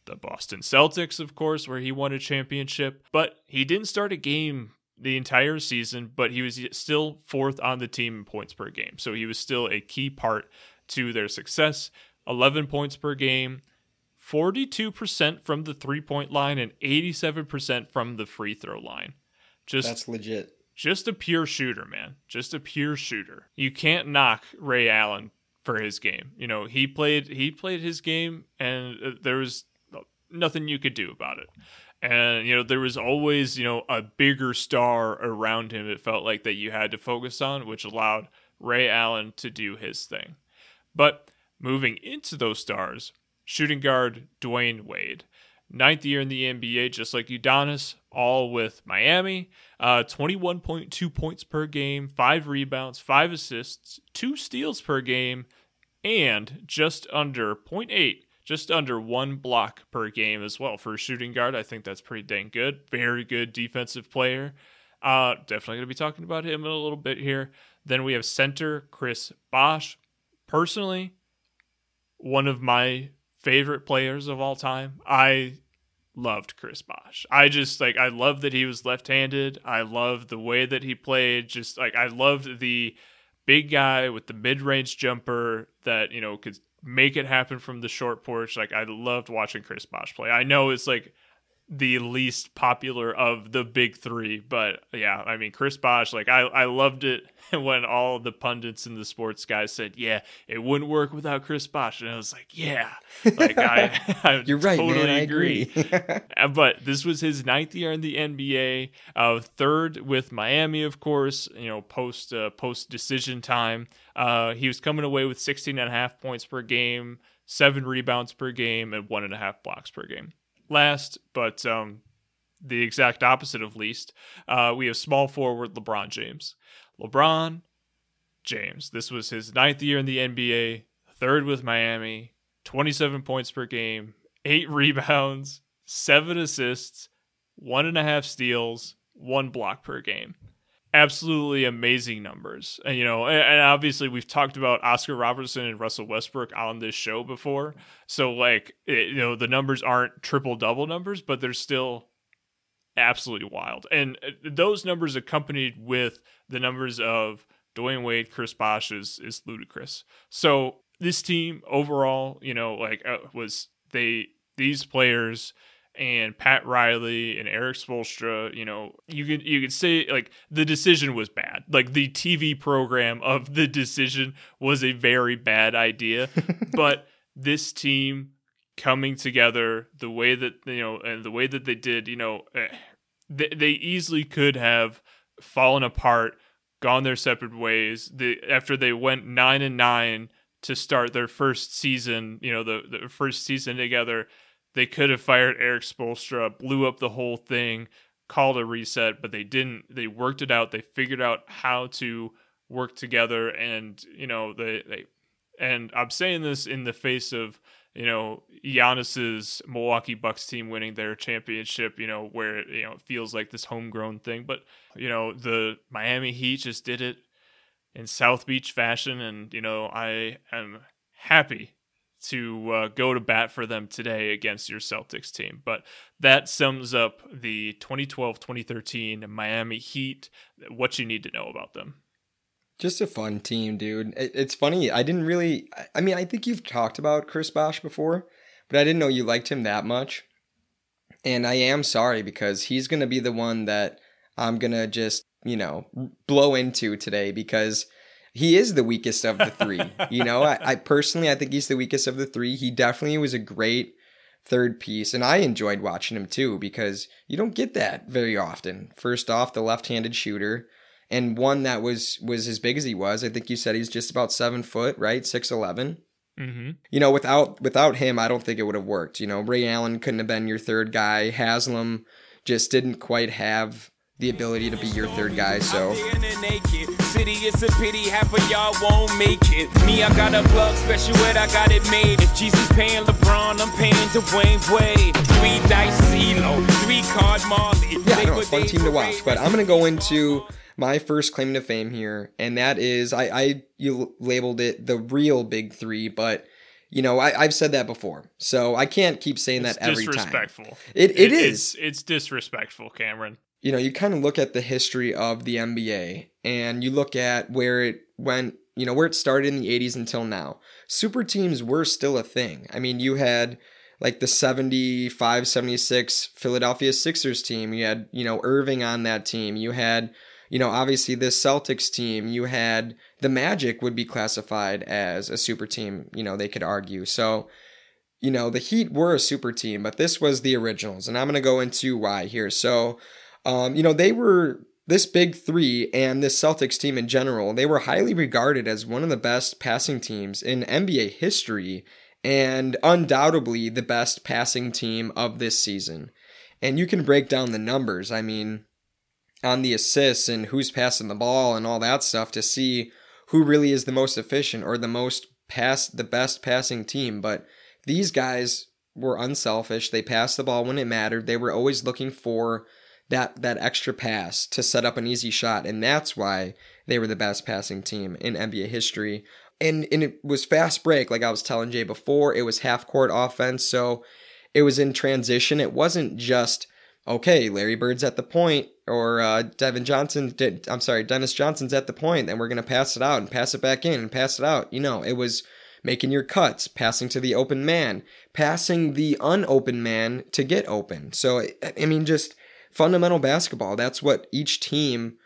the Boston Celtics, of course, where he won a championship, but he didn't start a game the entire season, but he was still fourth on the team in points per game. So he was still a key part to their success. 11 points per game, 42% from the three point line and 87% from the free throw line. Just That's legit. Just a pure shooter, man. Just a pure shooter. You can't knock Ray Allen for his game. You know, he played he played his game and uh, there was nothing you could do about it. And you know, there was always, you know, a bigger star around him it felt like that you had to focus on, which allowed Ray Allen to do his thing. But moving into those stars, shooting guard Dwyane Wade. Ninth year in the NBA, just like Udonis, all with Miami. Uh, 21.2 points per game, five rebounds, five assists, two steals per game, and just under 0.8, just under one block per game as well for a shooting guard. I think that's pretty dang good. Very good defensive player. Uh, definitely going to be talking about him in a little bit here. Then we have center Chris Bosh. Personally, one of my favorite players of all time. I loved Chris Bosh. I just like I loved that he was left-handed. I loved the way that he played. Just like I loved the big guy with the mid-range jumper that, you know, could make it happen from the short porch. Like I loved watching Chris Bosh play. I know it's like the least popular of the big three. But yeah, I mean, Chris Bosh, like I, I loved it when all the pundits and the sports guys said, yeah, it wouldn't work without Chris Bosh. And I was like, yeah, like I, I You're right, totally man. I agree. Uh, but this was his ninth year in the NBA, uh, third with Miami, of course, you know, post, uh, post decision time. Uh, he was coming away with 16 and a half points per game, seven rebounds per game, and one and a half blocks per game last, but um, the exact opposite of least, uh, we have small forward LeBron James. LeBron James. This was his ninth year in the NBA, third with Miami, 27 points per game, eight rebounds, seven assists, one and a half steals, one block per game. Absolutely amazing numbers. And, you know, and, and obviously we've talked about Oscar Robertson and Russell Westbrook on this show before. So, like, it, you know, the numbers aren't triple double numbers, but they're still absolutely wild. And uh, those numbers accompanied with the numbers of Dwyane Wade, Chris Bosh is, is ludicrous. So, this team overall, you know, like, uh, was they, these players, and Pat Riley and Erik Spoelstra, you know, you could you could say like the decision was bad. Like the TV program of the decision was a very bad idea. but this team coming together the way that you know and the way that they did, you know, eh, they, they easily could have fallen apart, gone their separate ways. The after they went 9 and 9 to start their first season, you know, the, the first season together they could have fired Erik Spoelstra, blew up the whole thing, called a reset, but they didn't. They worked it out. They figured out how to work together, and you know they they. And I'm saying this in the face of you know Giannis's Milwaukee Bucks team winning their championship. You know where you know it feels like this homegrown thing, but you know the Miami Heat just did it in South Beach fashion, and you know I am happy to uh, go to bat for them today against your Celtics team. But that sums up the 2012 2013 Miami Heat, what you need to know about them. Just a fun team, dude. It's funny. I didn't really. I mean, I think you've talked about Chris Bosh before, but I didn't know you liked him that much. And I am sorry because he's going to be the one that I'm going to just, you know, blow into today because he is the weakest of the three. you know, I, I, personally I think he's the weakest of the three. He definitely was a great third piece, and I enjoyed watching him too because you don't get that very often. First off, the left-handed shooter, and one that was was as big as he was. I think you said he's just about seven foot, right? Six eleven. Mm-hmm. You know, without without him, I don't think it would have worked. You know, Ray Allen couldn't have been your third guy. Haslem just didn't quite have the ability to be your third guy. So city, it's a pity half of y'all won't make it. Me, I got a plug special ed, I got it made. If Jesus paying LeBron, I'm paying Dwyane Wade. Three dice CeeLo, three card Marley. Yeah, I know, it's fun team to watch. But I'm gonna go into my first claim to fame here, and that is I, I you labeled it the real big three, but you know, I, have said that before, so I can't keep saying it's that every disrespectful. time. It, it, it is. It's, it's disrespectful, Cameron you know, you kind of look at the history of the NBA and you look at where it went, you know, where it started in the 80s until now. Super teams were still a thing. I mean, you had like the 75 76 Philadelphia Sixers team. You had, you know, Erving on that team. You had, you know, obviously this Celtics team. You had the Magic would be classified as a super team, you know, they could argue. So, you know, the Heat were a super team, but this was the originals. And I'm going to go into why here. So, um, you know, they were this big three and this Celtics team in general, they were highly regarded as one of the best passing teams in NBA history and undoubtedly the best passing team of this season. And you can break down the numbers. I mean, on the assists and who's passing the ball and all that stuff to see who really is the most efficient or the most pass the best passing team, but these guys were unselfish. They passed the ball when it mattered. They were always looking for that that extra pass to set up an easy shot, and that's why they were the best passing team in NBA history. And and it was fast break, like I was telling Jay before. It was half court offense, so it was in transition. It wasn't just okay, Larry Bird's at the point, or uh, Devin Johnson. Did, I'm sorry, Dennis Johnson's at the point, and we're gonna pass it out and pass it back in and pass it out. You know, it was making your cuts, passing to the open man, passing the unopened man to get open. So I mean, just fundamental basketball. That's what each team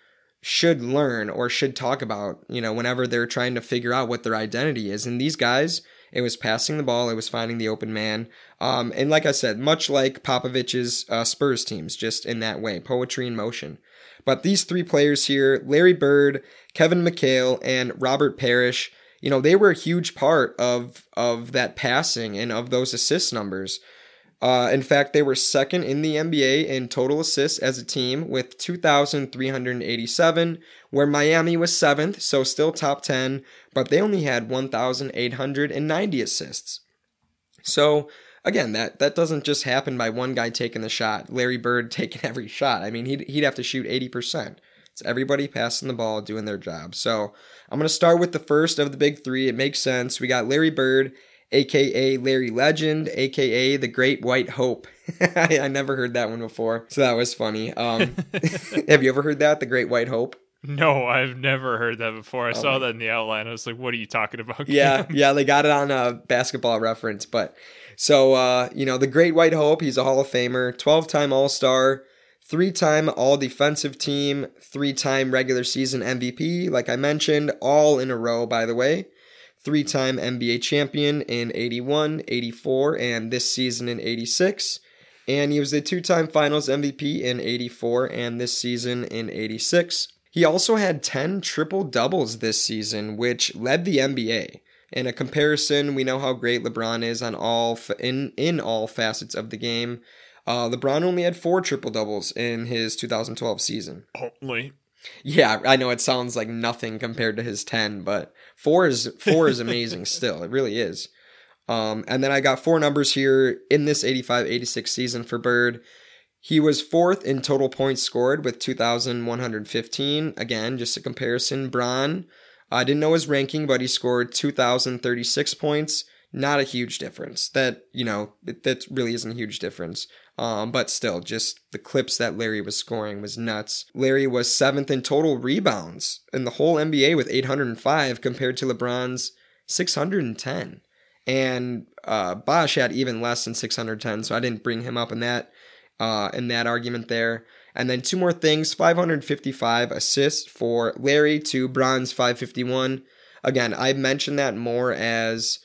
should learn or should talk about, you know, whenever they're trying to figure out what their identity is. And these guys, it was passing the ball, it was finding the open man. Um, and like I said, much like Popovich's uh, Spurs teams, just in that way, poetry in motion. But these three players here, Larry Bird, Kevin McHale, and Robert Parish, you know, they were a huge part of of that passing and of those assist numbers. Uh, in fact, they were second in the NBA in total assists as a team with 2,387, where Miami was seventh, so still top 10, but they only had 1,890 assists. So, again, that, that doesn't just happen by one guy taking the shot, Larry Bird taking every shot. I mean, he'd, he'd have to shoot 80%. It's everybody passing the ball, doing their job. So, I'm going to start with the first of the big three. It makes sense. We got Larry Bird aka Larry Legend, aka the Great White Hope. I never heard that one before, so that was funny. Um, have you ever heard that, the Great White Hope? No, I've never heard that before. I oh saw that in the outline. I was like, "What are you talking about?" Yeah, yeah, they got it on a basketball reference, but so uh, you know, the Great White Hope. He's a Hall of Famer, twelve-time All Star, three-time All Defensive Team, three-time regular season MVP. Like I mentioned, all in a row, by the way three time NBA champion in 81, 84, and this season in 86. And he was a two time finals MVP in 84 and this season in 86. He also had 10 triple doubles this season, which led the NBA. In a comparison, we know how great LeBron is on all in in all facets of the game. Uh, LeBron only had four triple doubles in his 2012 season. Only. Yeah, I know it sounds like nothing compared to his 10, but four is four is amazing still. It really is. Um, and then I got four numbers here in this 85-86 season for Bird. He was fourth in total points scored with 2,115. Again, just a comparison. Bron, I didn't know his ranking, but he scored 2,036 points. Not a huge difference. That, you know, that really isn't a huge difference. Um, but still, just the clips that Larry was scoring was nuts. Larry was seventh in total rebounds in the whole NBA with 805 compared to LeBron's 610. And uh, Bosh had even less than 610, so I didn't bring him up in that uh, in that argument there. And then two more things: 555 assists for Larry to Bron's 551. Again, I mentioned that more as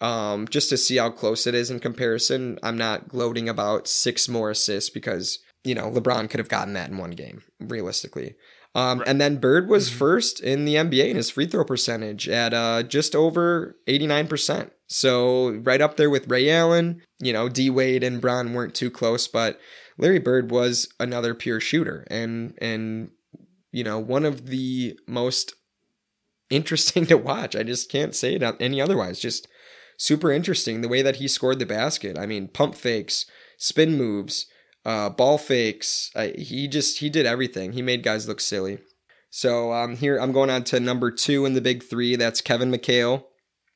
um, just to see how close it is in comparison. I'm not gloating about six more assists because, you know, LeBron could have gotten that in one game, realistically. Um, right. And then Bird was mm-hmm. first in the NBA in his free throw percentage at uh, just over 89%. So right up there with Ray Allen. You know, D Wade and Bron weren't too close, but Larry Bird was another pure shooter and and you know one of the most interesting to watch. I just can't say it any otherwise. Just super interesting the way that he scored the basket. I mean, pump fakes, spin moves, uh, ball fakes. Uh, he just he did everything. He made guys look silly. So um, here I'm going on to number two in the big three. That's Kevin McHale.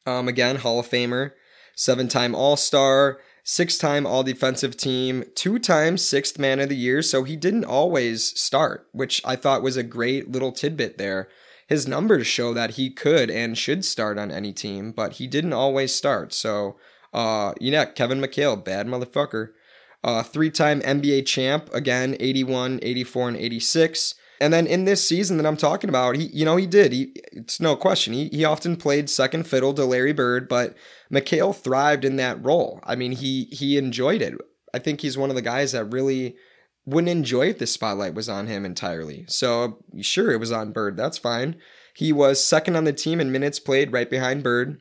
Um, again, Hall of Famer, seven-time All-Star, six-time All-Defensive Team, two-time Sixth Man of the Year. So he didn't always start, which I thought was a great little tidbit there his numbers show that he could and should start on any team, but he didn't always start. So, uh, yeah, Kevin McHale, bad motherfucker. Uh, three time NBA champ, again, 81, 84, and 86. And then in this season that I'm talking about, he, you know, he did. He, it's no question. He, he often played second fiddle to Larry Bird, but McHale thrived in that role. I mean, he, he enjoyed it. I think he's one of the guys that really wouldn't enjoy if the spotlight was on him entirely. So, sure, it was on Bird. That's fine. He was second on the team in minutes played, right behind Bird.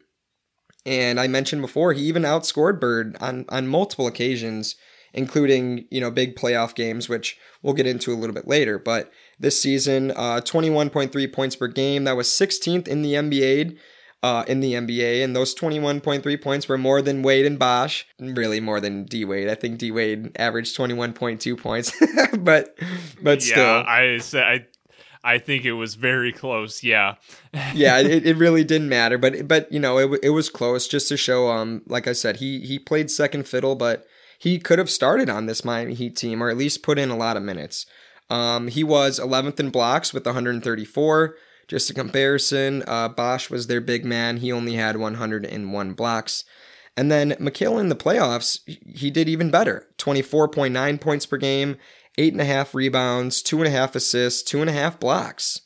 And I mentioned before, he even outscored Bird on, on multiple occasions, including, you know, big playoff games, which we'll get into a little bit later. But this season, uh, 21.3 points per game. That was 16th in the NBA. Uh, in the NBA, and those 21.3 points were more than Wade and Bosh. Really, more than D Wade. I think D Wade averaged 21.2 points, but but yeah, still, I said I. I think it was very close. Yeah. yeah, it, it really didn't matter, but but you know it it was close just to show. Um, like I said, he he played second fiddle, but he could have started on this Miami Heat team or at least put in a lot of minutes. Um, he was 11th in blocks with 134. Just a comparison, uh, Bosh was their big man. He only had 101 blocks. And then McHale in the playoffs, he did even better 24.9 points per game, 8.5 rebounds, 2.5 assists, 2.5 blocks.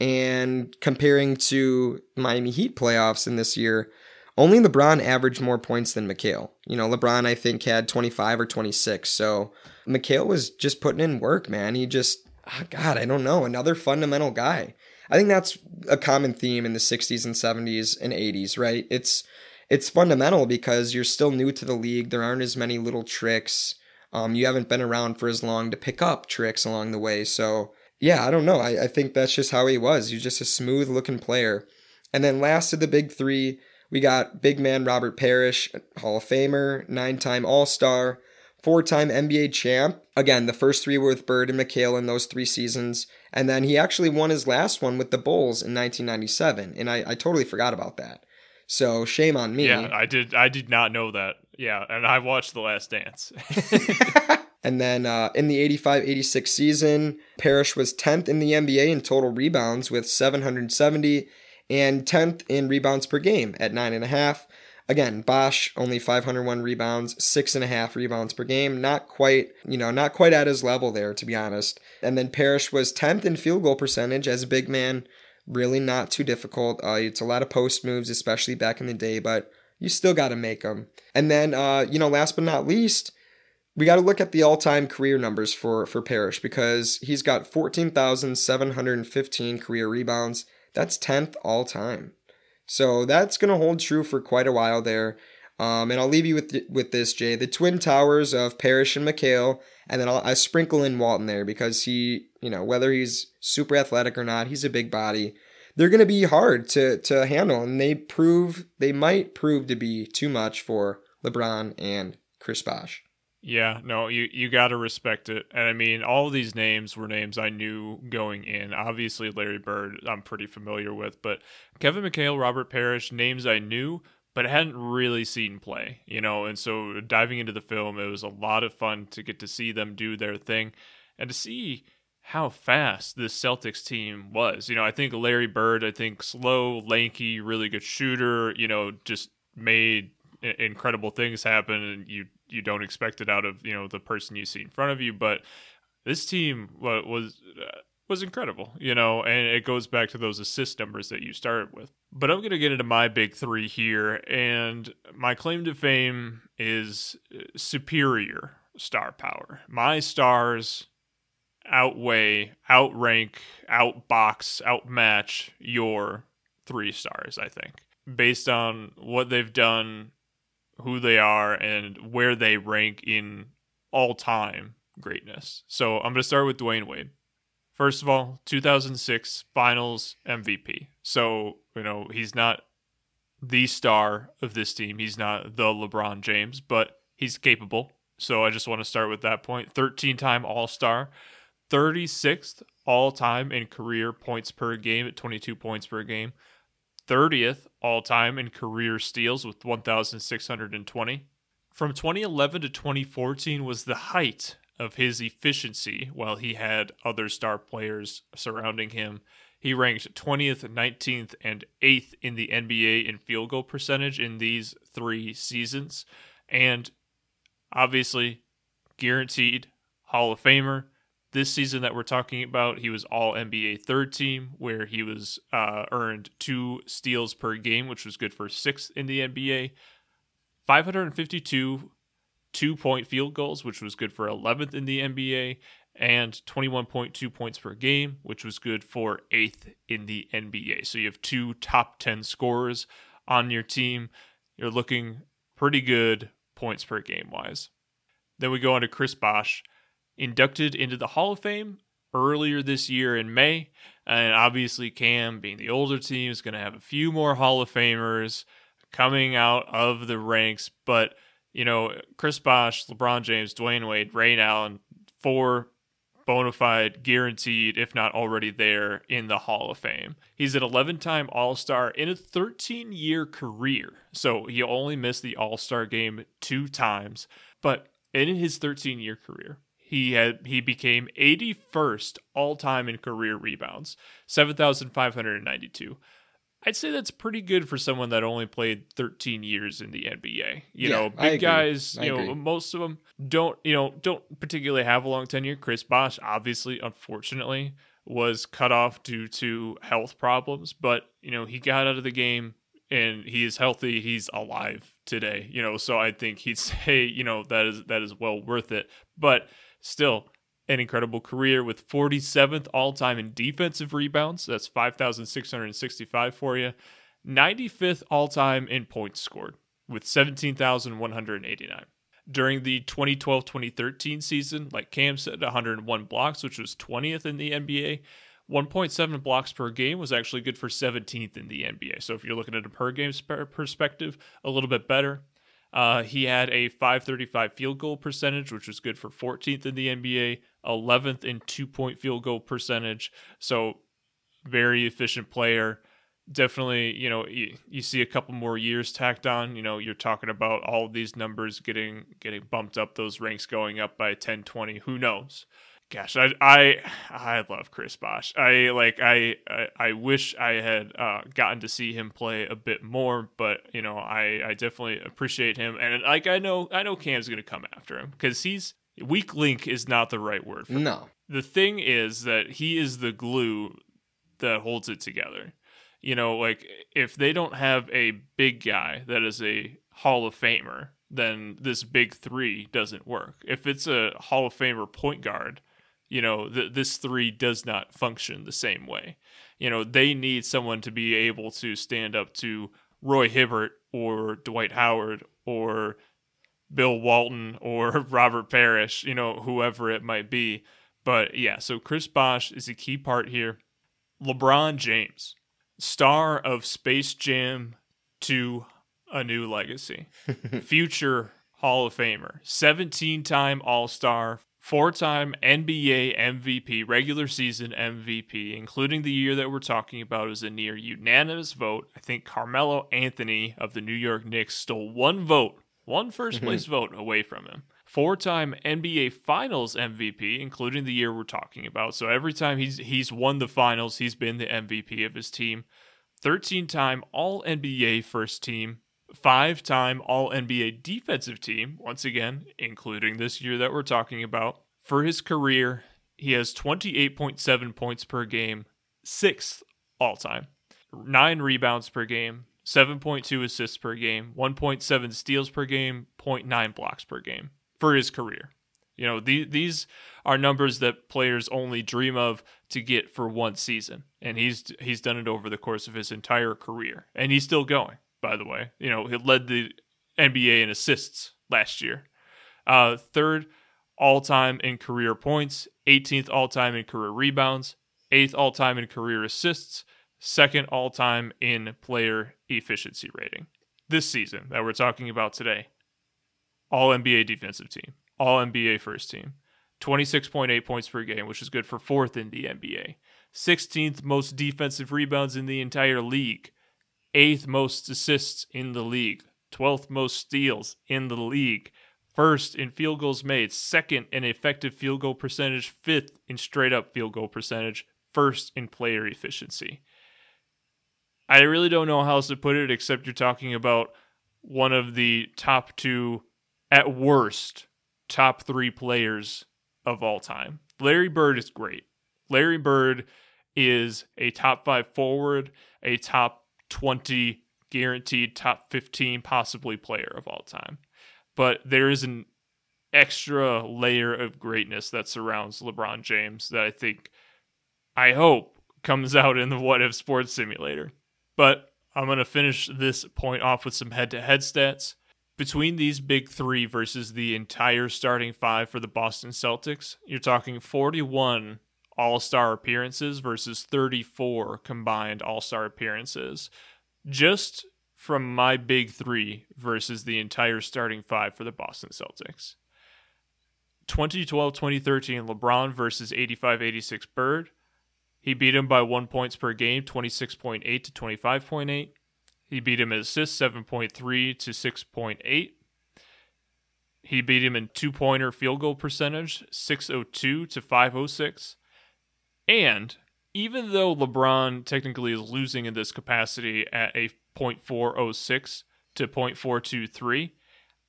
And comparing to Miami Heat playoffs in this year, only LeBron averaged more points than McHale. You know, LeBron, I think, had 25 or 26. So McHale was just putting in work, man. He just, oh God, I don't know, another fundamental guy. I think that's a common theme in the 60s and 70s and 80s, right? It's it's fundamental because you're still new to the league. There aren't as many little tricks. Um, you haven't been around for as long to pick up tricks along the way. So yeah, I don't know. I, I think that's just how he was. He's just a smooth looking player. And then last of the big three, we got big man Robert Parish, Hall of Famer, nine time All Star, four time NBA champ. Again, the first three were with Bird and McHale in those three seasons. And then he actually won his last one with the Bulls in 1997. And I, I totally forgot about that. So shame on me. Yeah, I did. I did not know that. Yeah, and I watched The Last Dance. and then uh, in the 85-86 season, Parish was 10th in the NBA in total rebounds with 770 and 10th in rebounds per game at nine and a half. Again, Bosh only 501 rebounds, six and a half rebounds per game. Not quite, you know, not quite at his level there, to be honest. And then Parish was 10th in field goal percentage as a big man. Really not too difficult. Uh, it's a lot of post moves, especially back in the day, but you still got to make them. And then, uh, you know, last but not least, we got to look at the all-time career numbers for for Parish because he's got 14,715 career rebounds. That's 10th all time. So that's going to hold true for quite a while there. Um, and I'll leave you with with this, Jay. The twin towers of Parish and McHale, and then I'll I sprinkle in Walton there because he, you know, whether he's super athletic or not, he's a big body. They're going to be hard to to handle, and they prove they might prove to be too much for LeBron and Chris Bosh. Yeah, no, you you got to respect it. And I mean, all these names were names I knew going in. Obviously, Larry Bird, I'm pretty familiar with, but Kevin McHale, Robert Parish, names I knew, but hadn't really seen play, you know. And so diving into the film, it was a lot of fun to get to see them do their thing and to see how fast this Celtics team was. You know, I think Larry Bird, I think slow, lanky, really good shooter, you know, just made incredible things happen and you you don't expect it out of you know the person you see in front of you but this team was uh, was incredible you know and it goes back to those assist numbers that you started with. But i'm going to get into my big 3 here and my claim to fame is uh, superior star power. My stars outweigh outrank outbox outmatch your 3 stars i think. Based on what they've done who they are and where they rank in all time greatness. So I'm going to start with Dwyane Wade. First of all, 2006 Finals MVP. So, you know, he's not the star of this team. He's not the LeBron James, but he's capable. So I just want to start with that point. 13 time All Star, 36th all time in career points per game at 22 points per game. 30th all time in career steals with 1,620. From 2011 to 2014 was the height of his efficiency while he had other star players surrounding him. He ranked 20th, 19th, and 8th in the NBA in field goal percentage in these three seasons. And obviously, guaranteed Hall of Famer, this season that we're talking about, he was all NBA third team, where he was uh, earned two steals per game, which was good for sixth in the NBA. 552 two point field goals, which was good for 11th in the NBA, and 21.2 points per game, which was good for eighth in the NBA. So you have two top 10 scorers on your team. You're looking pretty good points per game wise. Then we go on to Chris Bosh inducted into the Hall of Fame earlier this year in May. And obviously, Cam, being the older team, is going to have a few more Hall of Famers coming out of the ranks. But, you know, Chris Bosh, LeBron James, Dwyane Wade, Ray Allen, four bona fide, guaranteed, if not already there in the Hall of Fame. He's an 11 time All Star in a 13 year career. So he only missed the All Star game two times. But in his 13 year career, he had he became 81st all time in career rebounds, 7,592. I'd say that's pretty good for someone that only played 13 years in the NBA. You Yeah, know, big guys, I you know, agree. most of them don't, you know, don't particularly have a long tenure. Chris Bosh, obviously, unfortunately, was cut off due to health problems, but you know, he got out of the game and he is healthy. He's alive today, you know, so I think he'd say, you know, that is that is well worth it. But still, an incredible career with 47th all time in defensive rebounds. That's 5,665 for you. 95th all time in points scored with 17,189. During the 2012 2013 season, like Cam said, 101 blocks, which was 20th in the NBA. 1.7 blocks per game was actually good for 17th in the NBA. So if you're looking at a per game perspective, a little bit better. Uh, he had a 535 field goal percentage, which was good for 14th in the NBA, 11th in two point field goal percentage. So, very efficient player. Definitely, you know, you, you see a couple more years tacked on. You know, you're talking about all of these numbers getting getting bumped up, those ranks going up by 10, 20. Who knows? Gosh, I I I love Chris Bosh. I like I I, I wish I had uh, gotten to see him play a bit more, but you know I I definitely appreciate him, and like I know I know Cam's gonna come after him because he's weak link is not the right word for him. No. The thing is that he is the glue that holds it together. You know, like if they don't have a big guy that is a Hall of Famer, then this big three doesn't work. If it's a Hall of Famer point guard, you know, th- this three does not function the same way. You know, they need someone to be able to stand up to Roy Hibbert or Dwight Howard or Bill Walton or Robert Parish, you know, whoever it might be. But yeah, so Chris Bosh is a key part here. LeBron James, star of Space Jam to a new legacy, future Hall of Famer, 17 time All Star, four time NBA MVP, regular season MVP, including the year that we're talking about, is a near unanimous vote. I think Carmelo Anthony of the New York Knicks stole one vote, one first mm-hmm. place vote away from him. Four time NBA Finals MVP, including the year we're talking about. So every time he's he's won the finals, he's been the MVP of his team. 13 time All NBA first team, five time All NBA defensive team, once again, including this year that we're talking about. For his career, he has 28.7 points per game, sixth all time, nine rebounds per game, 7.2 assists per game, 1.7 steals per game, 0.9 blocks per game for his career. You know, the, these are numbers that players only dream of to get for one season, and he's he's done it over the course of his entire career, and he's still going. By the way, you know, he led the NBA in assists last year. Uh, third all time in career points, 18th all time in career rebounds, eighth all time in career assists, second all time in player efficiency rating. This season that we're talking about today, all NBA defensive team, all NBA first team, 26.8 points per game, which is good for fourth in the NBA, 16th most defensive rebounds in the entire league, eighth most assists in the league, 12th most steals in the league, first in field goals made, second in effective field goal percentage, fifth in straight up field goal percentage, first in player efficiency. I really don't know how else to put it except you're talking about one of the top two, at worst, top three players of all time. Larry Bird is great. Larry Bird is a top five forward, a top 20 guaranteed top 15 possibly player of all time. But there is an extra layer of greatness that surrounds LeBron James that I think, I hope, comes out in the What If Sports Simulator. But I'm going to finish this point off with some head to head stats. Between these big three versus the entire starting five for the Boston Celtics, you're talking 41 All Star appearances versus 34 combined All Star appearances. Just from my big three versus the entire starting five for the Boston Celtics. 2012 2013 LeBron versus 85 86 Bird. He beat him by one points per game, 26.8 to 25.8. He beat him in assists, 7.3 to 6.8. He beat him in two pointer field goal percentage, 602 to 506. And even though LeBron technically is losing in this capacity at a 0.406 to 0.423,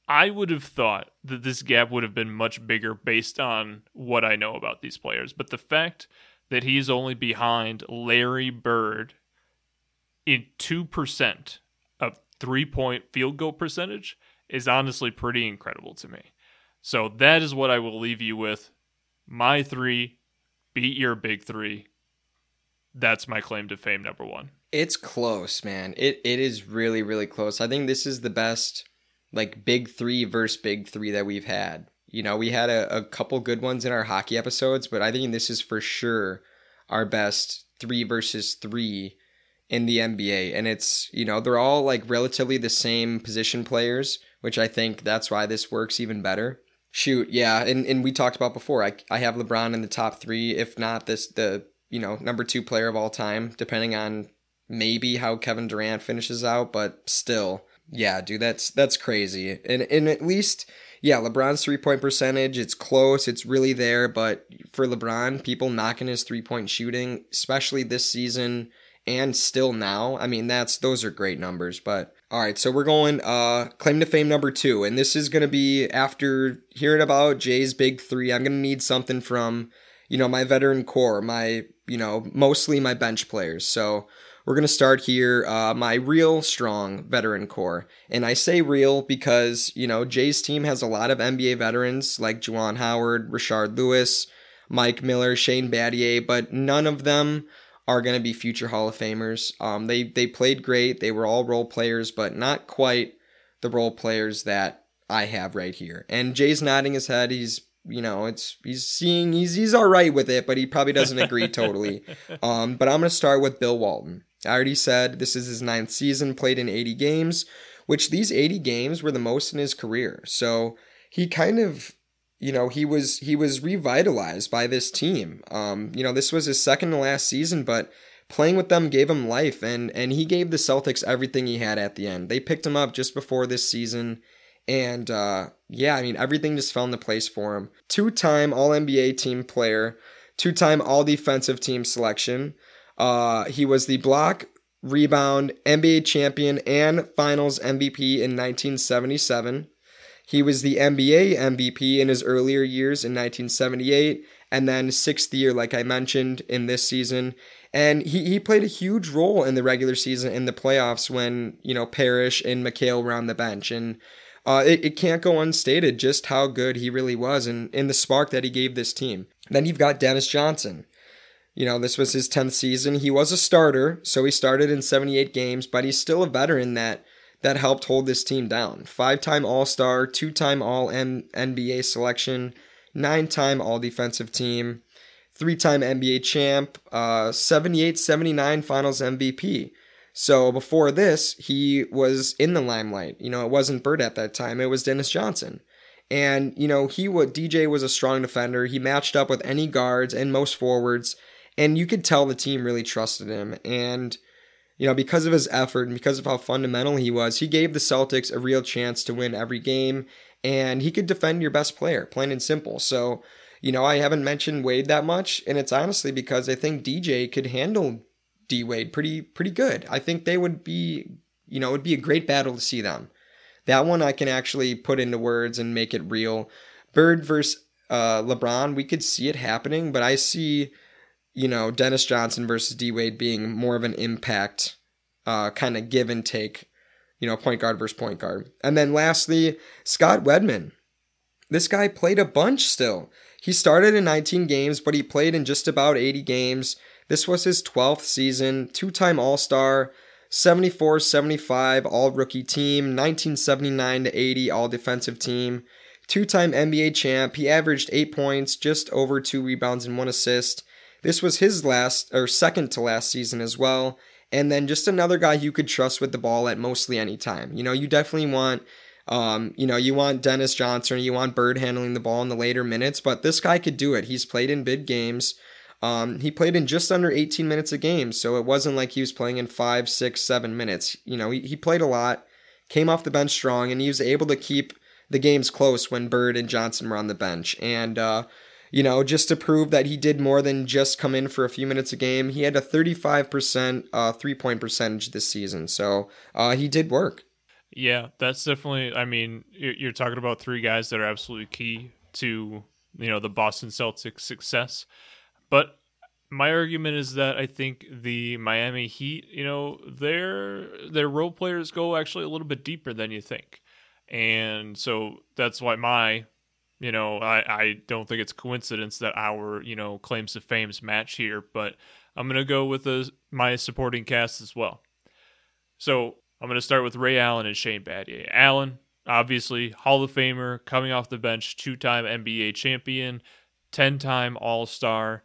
I would have thought that this gap would have been much bigger based on what I know about these players. But the fact that he's only behind Larry Bird in 2% of three point field goal percentage is honestly pretty incredible to me. So that is what I will leave you with. My three, beat your big three. That's my claim to fame number one. It's close, man. It it is really, really close. I think this is the best like big three versus big three that we've had. You know, we had a, a couple good ones in our hockey episodes, but I think this is for sure our best three versus three in the NBA. And it's, you know, they're all like relatively the same position players, which I think that's why this works even better. Shoot, yeah, and, and we talked about before. I, I have LeBron in the top three, if not this the you know number two player of all time, depending on maybe how Kevin Durant finishes out, but still, yeah, dude, that's that's crazy. And and at least yeah, LeBron's three point percentage, it's close, it's really there, but for LeBron, people knocking his three point shooting, especially this season and still now, I mean that's those are great numbers. But all right, so we're going uh claim to fame number two, and this is gonna be after hearing about Jay's big three, I'm gonna need something from, you know, my veteran core, my you know, mostly my bench players. So we're going to start here. Uh, my real strong veteran core. And I say real because, you know, Jay's team has a lot of NBA veterans like Juwan Howard, Rashard Lewis, Mike Miller, Shane Battier, but none of them are going to be future Hall of Famers. Um, they, they played great. They were all role players, but not quite the role players that I have right here. And Jay's nodding his head. He's you know, it's he's seeing he's he's all right with it, but he probably doesn't agree totally. Um, but I'm gonna start with Bill Walton. I already said this is his ninth season, played in 80 games, which these 80 games were the most in his career. So he kind of, you know, he was he was revitalized by this team. Um, you know, this was his second to last season, but playing with them gave him life, and and he gave the Celtics everything he had at the end. They picked him up just before this season. And uh, yeah, I mean, everything just fell into place for him. Two time All NBA team player, two time All Defensive Team selection, uh, he was the block, rebound, NBA champion, and finals MVP in 1977. He was the NBA MVP in his earlier years in 1978, and then sixth year, like I mentioned, in this season. And he, he played a huge role in the regular season in the playoffs when, you know, Parish and McHale were on the bench. And uh, it, it can't go unstated just how good he really was and, and the spark that he gave this team. Then you've got Dennis Johnson. You know, this was his 10th season. He was a starter, so he started in 78 games, but he's still a veteran that that helped hold this team down. Five-time All-Star, two-time All-NBA selection, nine-time All-Defensive Team, three-time NBA champ, uh, 78-79 Finals MVP. So before this, he was in the limelight. You know, it wasn't Bird at that time; it was Dennis Johnson. And you know, he would DJ was a strong defender. He matched up with any guards and most forwards and you could tell the team really trusted him. And you know, because of his effort and because of how fundamental he was, he gave the Celtics a real chance to win every game, and he could defend your best player, plain and simple. So, you know, I haven't mentioned Wade that much, and it's honestly because I think DJ could handle D Wade pretty pretty good. I think they would be, you know, it would be a great battle to see them. That one I can actually put into words and make it real. Bird versus uh, LeBron, we could see it happening, but I see you know, Dennis Johnson versus D Wade being more of an impact uh, kind of give and take, you know, point guard versus point guard. And then lastly, Scott Wedman. This guy played a bunch still. He started in 19 games, but he played in just about 80 games. This was his 12th season, two time All Star, 74 75 All Rookie Team, 1979 80 All Defensive Team, two time NBA champ. He averaged eight points, just over two rebounds, and one assist. This was his last or second to last season as well. And then just another guy you could trust with the ball at mostly any time. You know, you definitely want um, you know, you want Dennis Johnson, you want Bird handling the ball in the later minutes, but this guy could do it. He's played in big games. Um, he played in just under 18 minutes a game, so it wasn't like he was playing in five, six, seven minutes. You know, he, he played a lot, came off the bench strong, and he was able to keep the games close when Bird and Johnson were on the bench. And, uh, you know, just to prove that he did more than just come in for a few minutes a game, he had a 35% uh, three point percentage this season. So uh, he did work. Yeah, that's definitely. I mean, you're talking about three guys that are absolutely key to you know the Boston Celtics' success. But my argument is that I think the Miami Heat, you know, their their role players go actually a little bit deeper than you think, and so that's why my, you know, I I don't think it's coincidence that our you know claims to fame's match here, but I'm gonna go with my supporting cast as well. So I'm going to start with Ray Allen and Shane Battier. Allen, obviously, Hall of Famer, coming off the bench, two time NBA champion, 10 time All Star.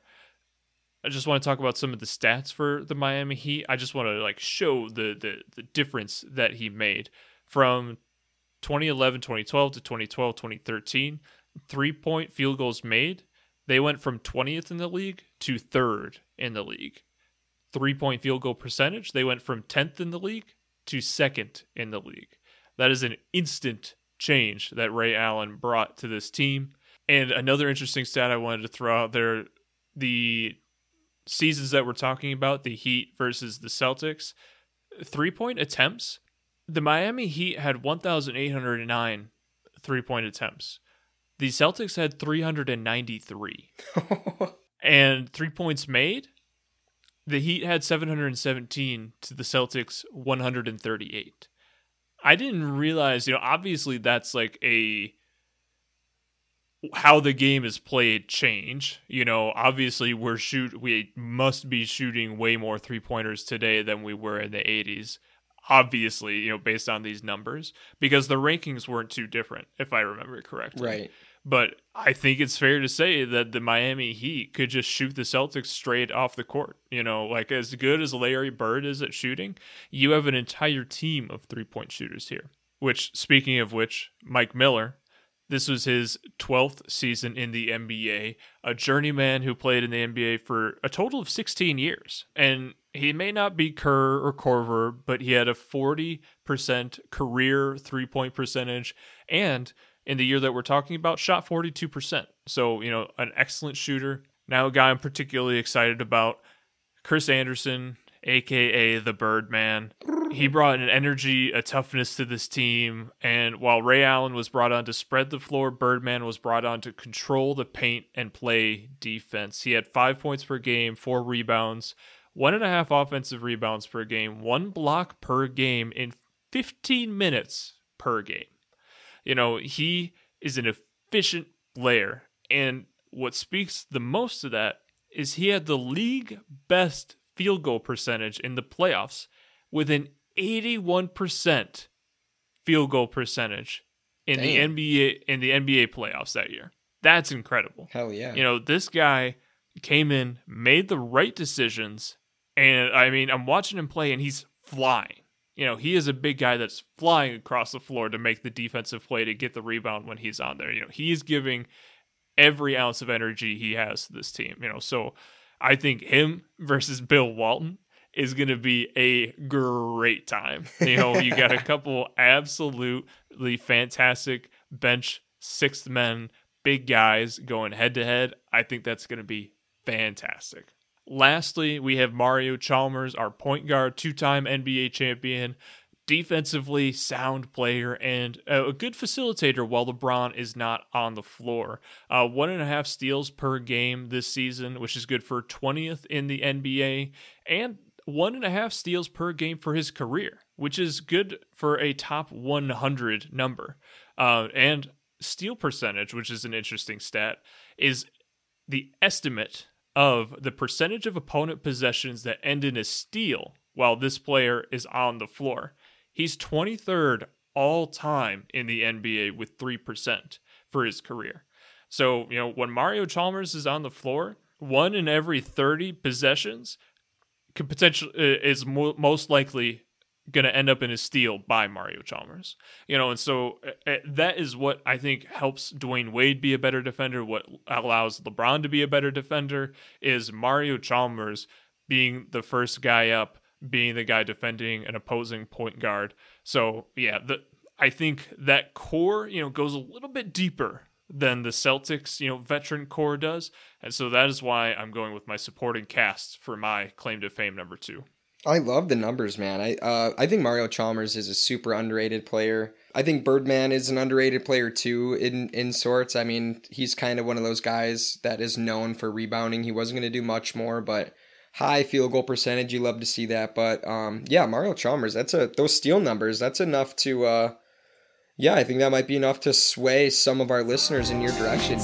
I just want to talk about some of the stats for the Miami Heat. I just want to like show the the, the difference that he made from 2011, 2012 to 2012, 2013. Three point field goals made. They went from 20th in the league to third in the league. Three point field goal percentage. They went from 10th in the league to second in the league. That is an instant change that Ray Allen brought to this team. And another interesting stat I wanted to throw out there the seasons that we're talking about, the Heat versus the Celtics, three point attempts. The Miami Heat had 1,809 three point attempts. The Celtics had 393. and three points made, the Heat had 717 to the Celtics 138. I didn't realize, you know, obviously that's like a how the game is played change. You know, obviously we're shoot we must be shooting way more three-pointers today than we were in the 80s. Obviously, you know, based on these numbers because the rankings weren't too different if I remember correctly. Right. But I think it's fair to say that the Miami Heat could just shoot the Celtics straight off the court. You know, like as good as Larry Bird is at shooting, you have an entire team of three point shooters here. Which, speaking of which, Mike Miller, this was his 12th season in the NBA, a journeyman who played in the NBA for a total of 16 years. And he may not be Kerr or Korver, but he had a 40% career three point percentage and in the year that we're talking about shot 42%. So, you know, an excellent shooter. Now, a guy I'm particularly excited about, Chris Andersen, aka the Birdman. He brought an energy, a toughness to this team. And while Ray Allen was brought on to spread the floor, Birdman was brought on to control the paint and play defense. He had five points per game, four rebounds, one and a half offensive rebounds per game, one block per game in 15 minutes per game. You know, he is an efficient player. And what speaks the most to that is he had the league best field goal percentage in the playoffs with an 81% field goal percentage in Damn. the NBA in the NBA playoffs that year. That's incredible. Hell yeah. You know, this guy came in, made the right decisions, and I mean, I'm watching him play and he's flying you know, he is a big guy that's flying across the floor to make the defensive play to get the rebound when he's on there. You know, he's giving every ounce of energy he has to this team. You know, so I think him versus Bill Walton is going to be a great time. You know, you got a couple absolutely fantastic bench sixth men, big guys going head to head. I think that's going to be fantastic. Lastly, we have Mario Chalmers, our point guard, two time NBA champion, defensively sound player, and a good facilitator while LeBron is not on the floor. Uh, one and a half steals per game this season, which is good for 20th in the NBA, and one and a half steals per game for his career, which is good for a top 100 number. Uh, and steal percentage, which is an interesting stat, is the estimate of the percentage of opponent possessions that end in a steal while this player is on the floor. He's 23rd all time in the NBA with 3% for his career. So, you know, when Mario Chalmers is on the floor, one in every 30 possessions could potentially uh, is mo- most likely going to end up in a steal by Mario Chalmers. You know, and so uh, that is what I think helps Dwyane Wade be a better defender, what allows LeBron to be a better defender is Mario Chalmers being the first guy up, being the guy defending an opposing point guard. So, yeah, the I think that core, you know, goes a little bit deeper than the Celtics, you know, veteran core does. And so that is why I'm going with my supporting cast for my claim to fame number 2. I love the numbers, man. I uh, I think Mario Chalmers is a super underrated player. I think Birdman is an underrated player too, in in sorts. I mean, he's kind of one of those guys that is known for rebounding. He wasn't going to do much more, but high field goal percentage, you love to see that. But um, yeah, Mario Chalmers, that's a those steal numbers. That's enough to. Uh, yeah, I think that might be enough to sway some of our listeners in your direction,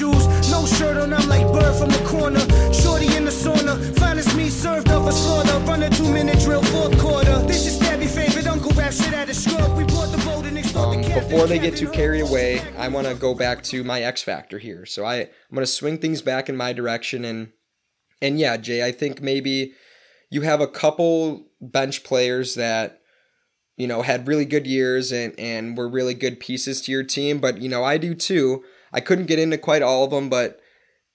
shoes. No shirt on, I'm like bird from the corner. Finest me served up a slaughter. Run a two minute drill, fourth quarter. This is Stabby favorite Uncle Rap shit at a scrub. We bought the boat and um, Before they get too carried away, I want to go back to my X factor here. So I, I'm going to swing things back in my direction. And, and yeah, Jay, I think maybe you have a couple bench players that you know, had really good years and, and were really good pieces to your team. But, you know, I do too. I couldn't get into quite all of them, but,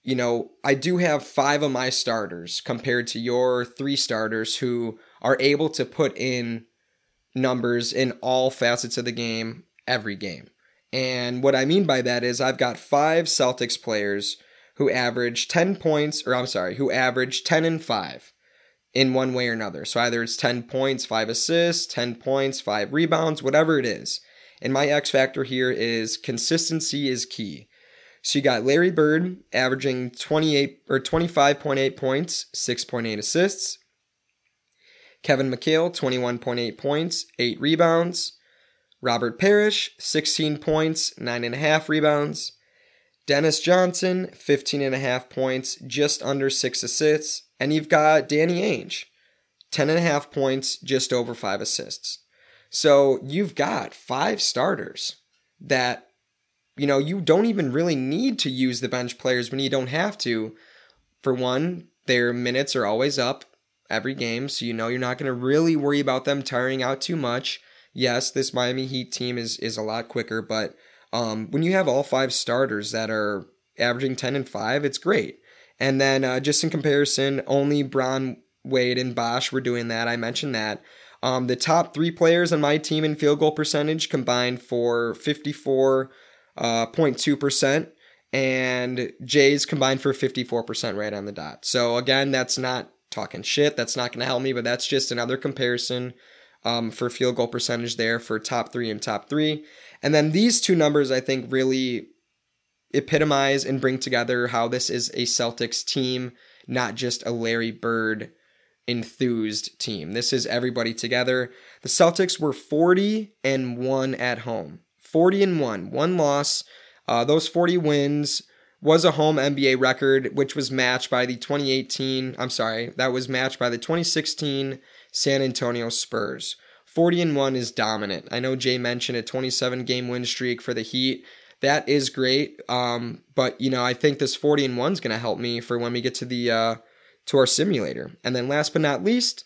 you know, I do have five of my starters compared to your three starters who are able to put in numbers in all facets of the game every game. And what I mean by that is I've got five Celtics players who average 10 points, or I'm sorry, who average 10 and 5 in one way or another. So either it's 10 points, 5 assists, 10 points, 5 rebounds, whatever it is. And my X factor here is consistency is key. So you got Larry Bird averaging 28 or 25.8 points, 6.8 assists. Kevin McHale, 21.8 points, 8 rebounds. Robert Parish, 16 points, 9.5 rebounds. Dennis Johnson, 15.5 points, just under 6 assists. And you've got Danny Ainge, 10.5 points, just over 5 assists. So you've got five starters that, you know, you don't even really need to use the bench players when you don't have to. For one, their minutes are always up every game, so you know you're not going to really worry about them tiring out too much. Yes, this Miami Heat team is is a lot quicker, but um, when you have all five starters that are averaging 10 and 5, it's great. And then uh, just in comparison, only Bron, Wade, and Bosh were doing that. I mentioned that. Um, the top three players on my team in field goal percentage combined for 54.2%, uh, 0.2%, and Jay's combined for 54% right on the dot. So, again, that's not talking shit. That's not going to help me, but that's just another comparison um, for field goal percentage there for top three and top three. And then these two numbers, I think, really epitomize and bring together how this is a Celtics team, not just a Larry Bird enthused team. This is everybody together. The Celtics were 40 and 1 at home. 40 and 1, one loss. Uh, those 40 wins was a home NBA record, which was matched by the 2018, I'm sorry, that was matched by the 2016 San Antonio Spurs. 40 and 1 is dominant. I know Jay mentioned a 27 game win streak for the Heat that is great. Um, but you know, I think this 40 and 1 is going to help me for when we get to the uh, to our simulator. And then last but not least,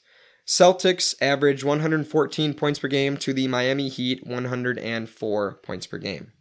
Celtics average 114 points per game to the Miami Heat 104 points per game.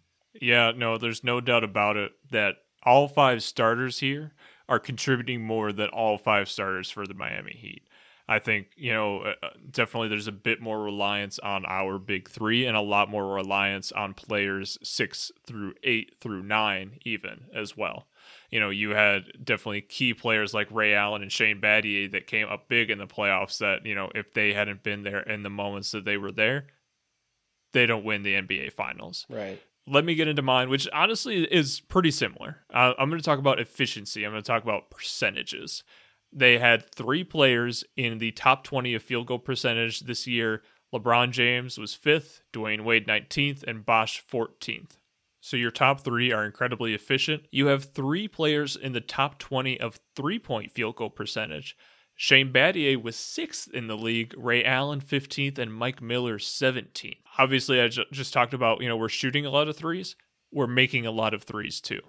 Yeah, no, there's no doubt about it that all five starters here are contributing more than all five starters for the Miami Heat. I think, you know, uh, uh, definitely there's a bit more reliance on our big three and a lot more reliance on players six through eight through nine, even as well. You know, you had definitely key players like Ray Allen and Shane Battier that came up big in the playoffs that, you know, if they hadn't been there in the moments that they were there, they don't win the NBA finals. Right let me get into mine, which honestly is pretty similar. Uh, I'm going to talk about efficiency. I'm going to talk about percentages. They had three players in the top 20 of field goal percentage this year. LeBron James was fifth, Dwyane Wade 19th, and Bosh 14th. So your top three are incredibly efficient. You have three players in the top 20 of three point field goal percentage. Shane Battier was sixth in the league, Ray Allen 15th, and Mike Miller 17th. Obviously, I just talked about, you know, we're shooting a lot of threes. we're making a lot of threes too.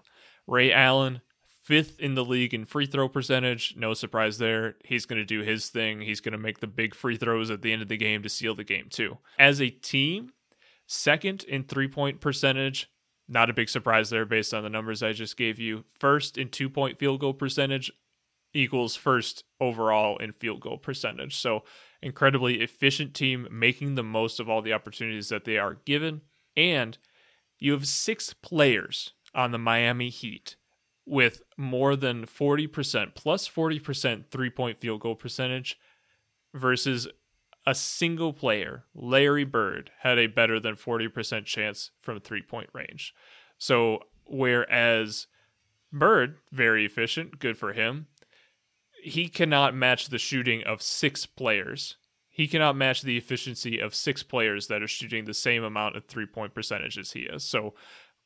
Ray Allen, fifth in the league in free throw percentage. No surprise there. He's going to do his thing. He's going to make the big free throws at the end of the game to seal the game too. As a team, second in three point percentage. Not a big surprise there based on the numbers I just gave you. First in two point field goal percentage equals first overall in field goal percentage. So, incredibly efficient team making the most of all the opportunities that they are given. And you have six players on the Miami Heat with more than 40% plus 40% three point field goal percentage versus a single player, Larry Bird, had a better than 40% chance from three point range. So, whereas Bird, very efficient, good for him, he cannot match the shooting of six players. He cannot match the efficiency of six players that are shooting the same amount of three point percentage as he is. So,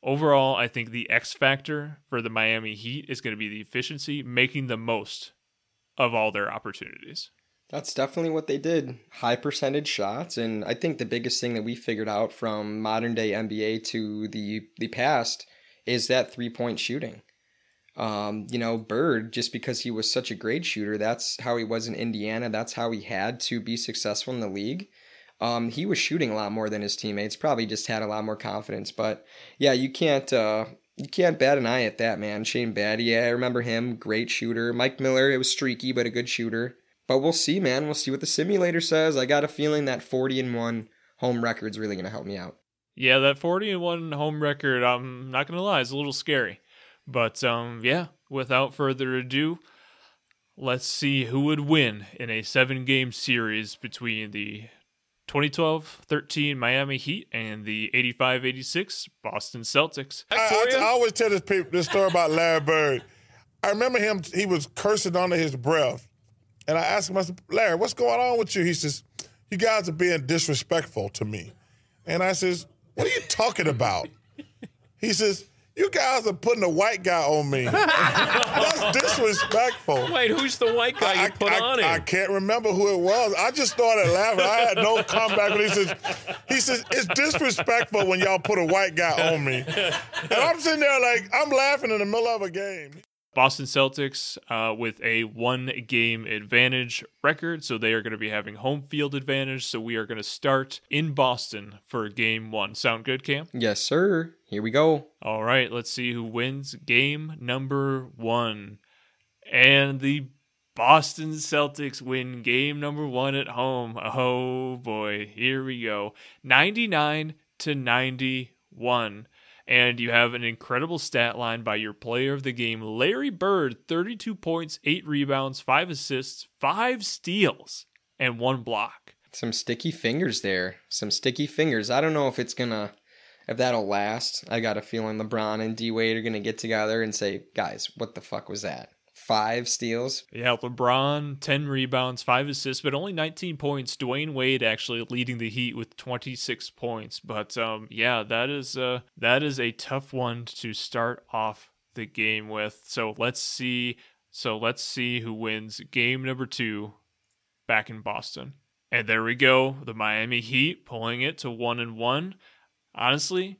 overall, I think the X factor for the Miami Heat is going to be the efficiency, making the most of all their opportunities. That's definitely what they did. High percentage shots. And I think the biggest thing that we figured out from modern day NBA to the, the past is that three point shooting. Um, you know, Bird, just because he was such a great shooter, that's how he was in Indiana. That's how he had to be successful in the league. Um, he was shooting a lot more than his teammates. Probably just had a lot more confidence. But yeah, you can't uh, you can't bat an eye at that man. Shane Battier, I remember him, great shooter. Mike Miller, it was streaky but a good shooter. But we'll see, man. We'll see what the simulator says. I got a feeling that 40 and 1 home record's really going to help me out. Yeah, that 40 and 1 home record, I'm not going to lie, is a little scary. But um yeah, without further ado, let's see who would win in a 7-game series between the 2012-13 Miami Heat and the 85-86 Boston Celtics. I, I, I always tell this, people, this story about Larry Bird. I remember him; he was cursing under his breath, and I asked him, I said, "Larry, what's going on with you?" He says, "You guys are being disrespectful to me," and I says, "What are you talking about?" he says. You guys are putting a white guy on me. That's disrespectful. Wait, who's the white guy you I, put I, on him? I can't remember who it was. I just started laughing. I had no comeback when he says, he says, it's disrespectful when y'all put a white guy on me. And I'm sitting there like, I'm laughing in the middle of a game. Boston Celtics uh, with a one game advantage record. So they are going to be having home field advantage. So we are going to start in Boston for game one. Sound good, Cam? Yes, sir. Here we go. All right. Let's see who wins game number one. And the Boston Celtics win game number one at home. Oh boy. Here we go 99 to 91 and you have an incredible stat line by your player of the game, Larry Bird 32 points, 8 rebounds, 5 assists, 5 steals, and 1 block. Some sticky fingers there. Some sticky fingers. I don't know if it's going to. If that'll last, I got a feeling LeBron and D Wade are going to get together and say, guys, what the fuck was that? Five steals. Yeah, LeBron, 10 rebounds, five assists, but only 19 points. Dwyane Wade actually leading the Heat with 26 points. But um, yeah, that is uh, that is a tough one to start off the game with. So let's see. So let's see who wins game number two back in Boston. And there we go. The Miami Heat pulling it to one and one. Honestly,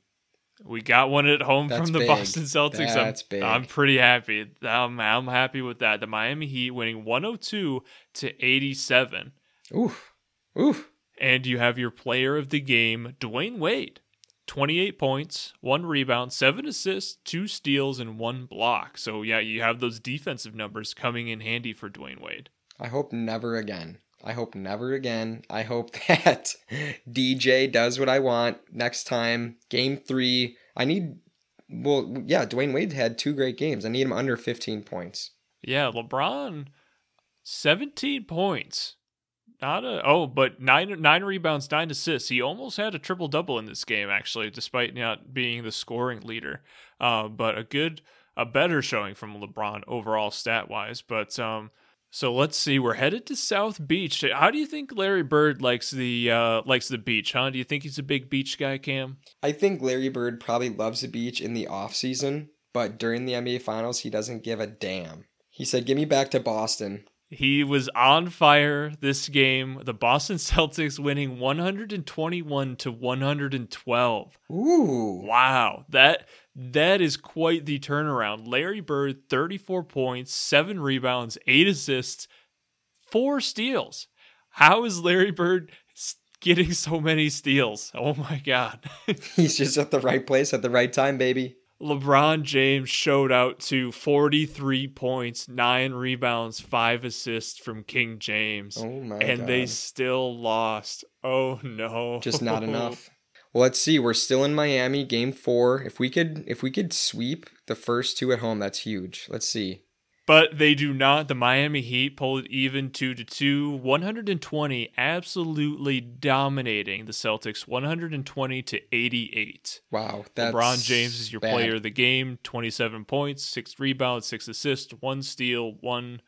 we got one at home That's from the big. Boston Celtics. That's I'm, big. I'm pretty happy. I'm, I'm happy with that. The Miami Heat winning 102 to 87. Oof. Oof. And you have your player of the game, Dwyane Wade. 28 points, one rebound, seven assists, two steals, and one block. So, yeah, you have those defensive numbers coming in handy for Dwyane Wade. I hope never again. I hope never again. I hope that DJ does what I want next time. Game three. I need, well, yeah, Dwyane Wade had two great games. I need him under 15 points. Yeah, LeBron, 17 points. Not a oh, but nine nine rebounds, nine assists. He almost had a triple double in this game, actually, despite not being the scoring leader. Uh, but a good, a better showing from LeBron overall stat wise. But um, so let's see. We're headed to South Beach. How do you think Larry Bird likes the uh likes the beach? Huh? Do you think he's a big beach guy, Cam? I think Larry Bird probably loves the beach in the off season, but during the NBA Finals, he doesn't give a damn. He said, "Give me back to Boston." He was on fire this game. The Boston Celtics winning 121 to 112. Ooh. Wow. That That is quite the turnaround. Larry Bird, 34 points, 7 rebounds, 8 assists, 4 steals. How is Larry Bird getting so many steals? Oh my God. He's just at the right place at the right time, baby. LeBron James showed out to 43 points, 9 rebounds, 5 assists from King James. Oh my and God. they still lost. Oh no. Just not enough. Well, let's see. We're still in Miami, game four. If we could, if we could sweep the first two at home, that's huge. Let's see. But they do not. The Miami Heat pulled it even 2 to 2, 120, absolutely dominating the Celtics, 120 to 88. Wow, that's LeBron James is your bad. player of the game, 27 points, 6 rebounds, 6 assists, 1 steal, 1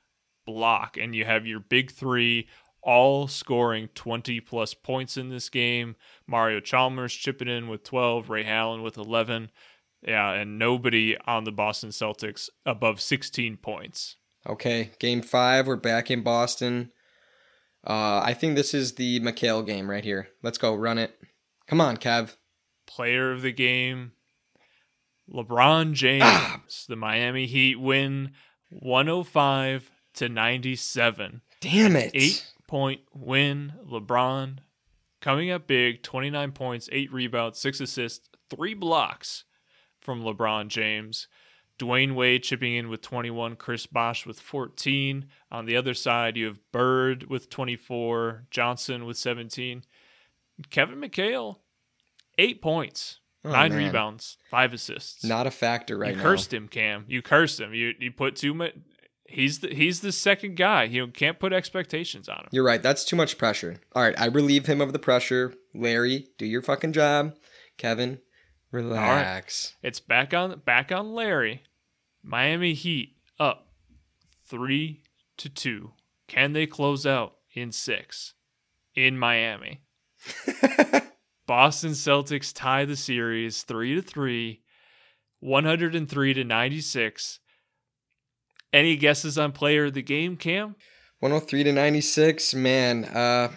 block. And you have your big 3 all scoring 20 plus points in this game. Mario Chalmers chipping in with 12, Ray Allen with 11. Yeah, and nobody on the Boston Celtics above 16 points. Okay, game five. We're back in Boston. Uh, I think this is the McHale game right here. Let's go, run it. Come on, Kev. Player of the game, LeBron James. Ah! The Miami Heat win 105 to 97. Damn it. Eight point win. LeBron coming up big 29 points, eight rebounds, six assists, three blocks from LeBron James. Dwyane Wade chipping in with 21, Chris Bosh with 14. On the other side, you have Bird with 24, Johnson with 17. Kevin McHale, eight points, Oh, nine man. rebounds, five assists. Not a factor right you now. cursed him, Cam. You cursed him. You you put too much. He's the he's the second guy. You can't put expectations on him. You're right. That's too much pressure. All right, I relieve him of the pressure. Larry, do your fucking job. Kevin, relax. It's back on back on Larry. Miami Heat up three to two. Can they close out in six in Miami? Boston Celtics tie the series three to three, 103 to 96. Any guesses on player of the game, Cam? 103 to 96. Man, uh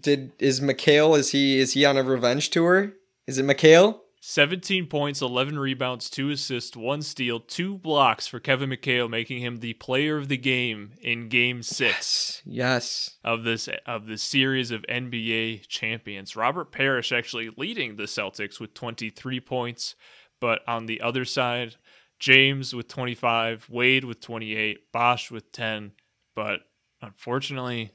did is McHale is he is he on a revenge tour? Is it McHale? 17 points, 11 rebounds, 2 assists, 1 steal, 2 blocks for Kevin McHale, making him the player of the game in game 6 Yes. of this of the series of NBA champions. Robert Parish actually leading the Celtics with 23 points, but on the other side, James with 25, Wade with 28, Bosh with 10, but unfortunately,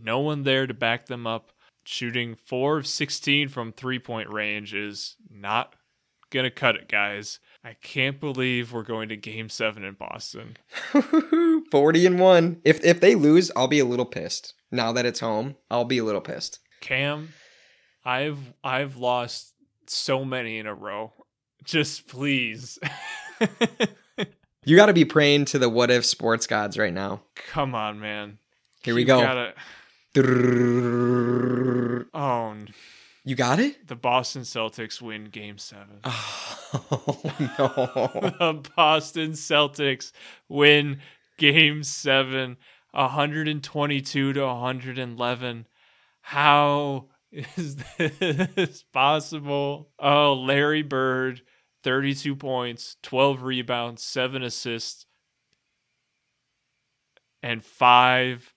no one there to back them up. Shooting 4 of 16 from three-point range is not going to cut it, guys. I can't believe we're going to game 7 in Boston. 40 and 1. If if they lose, I'll be a little pissed. Now that it's home, I'll be a little pissed. Cam, I've I've lost so many in a row. Just please. You got to be praying to the what if sports gods right now. Come on, man. Here we You go. Gotta, oh, n- got it? the Boston Celtics win game 7. Oh no. the Boston Celtics win game 7 122 to 111. How is this possible? Oh, Larry Bird 32 points, 12 rebounds, 7 assists and 5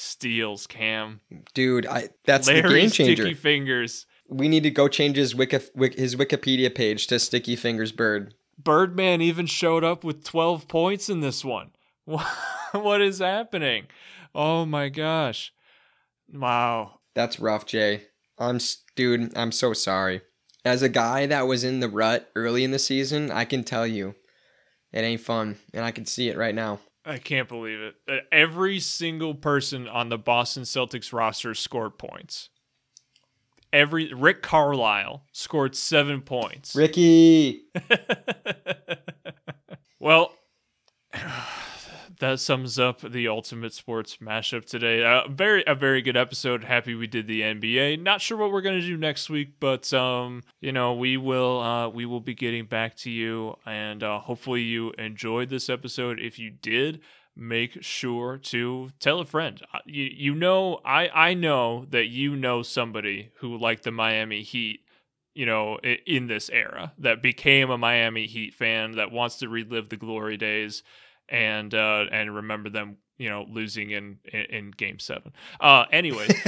steals, Cam. Dude, I that's the Larry game changer. Sticky Fingers. We need to go change his wiki, his Wikipedia page to Sticky Fingers Bird. Birdman even showed up with 12 points in this one. what is happening? Oh my gosh. Wow. That's rough, Jay. I'm dude, I'm so sorry. As a guy that was in the rut early in the season, I can tell you it ain't fun, and I can see it right now. I can't believe it. Uh, Every single person on the Boston Celtics roster scored points. Every Rick Carlisle scored 7 points. Ricky, Well, that sums up the Ultimate Sports mashup today. Uh, very a very good episode. Happy we did the NBA. Not sure what we're gonna do next week, but um, you know we will uh, we will be getting back to you, and uh, hopefully you enjoyed this episode. If you did, make sure to tell a friend. Uh, You you know I I know that you know somebody who like the Miami Heat you know, in this era that became a Miami Heat fan that wants to relive the glory days and uh, and remember them, you know, losing in in, in Game Seven. Uh, anyway.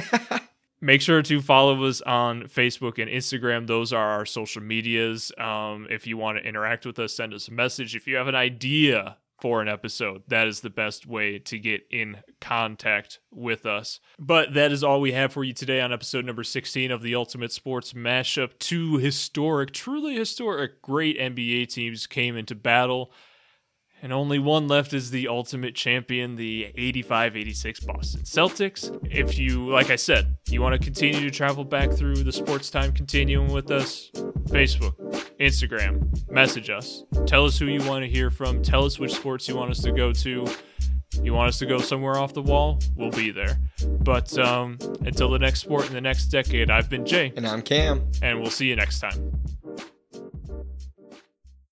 make sure to follow us on Facebook and Instagram. Those are our social medias. Um, if you want to interact with us, send us a message. If you have an idea for an episode. That is the best way to get in contact with us. But that is all we have for you today on episode number 16 of the Ultimate Sports Mashup. Two historic, truly historic, great NBA teams came into battle and only one left is the ultimate champion, the 85 86 Boston Celtics. If you, like I said, you want to continue to travel back through the sports time continuum with us, Facebook, Instagram, message us. Tell us who you want to hear from. Tell us which sports you want us to go to. You want us to go somewhere off the wall? We'll be there. But um, until the next sport in the next decade, I've been Jay. And I'm Cam. And we'll see you next time.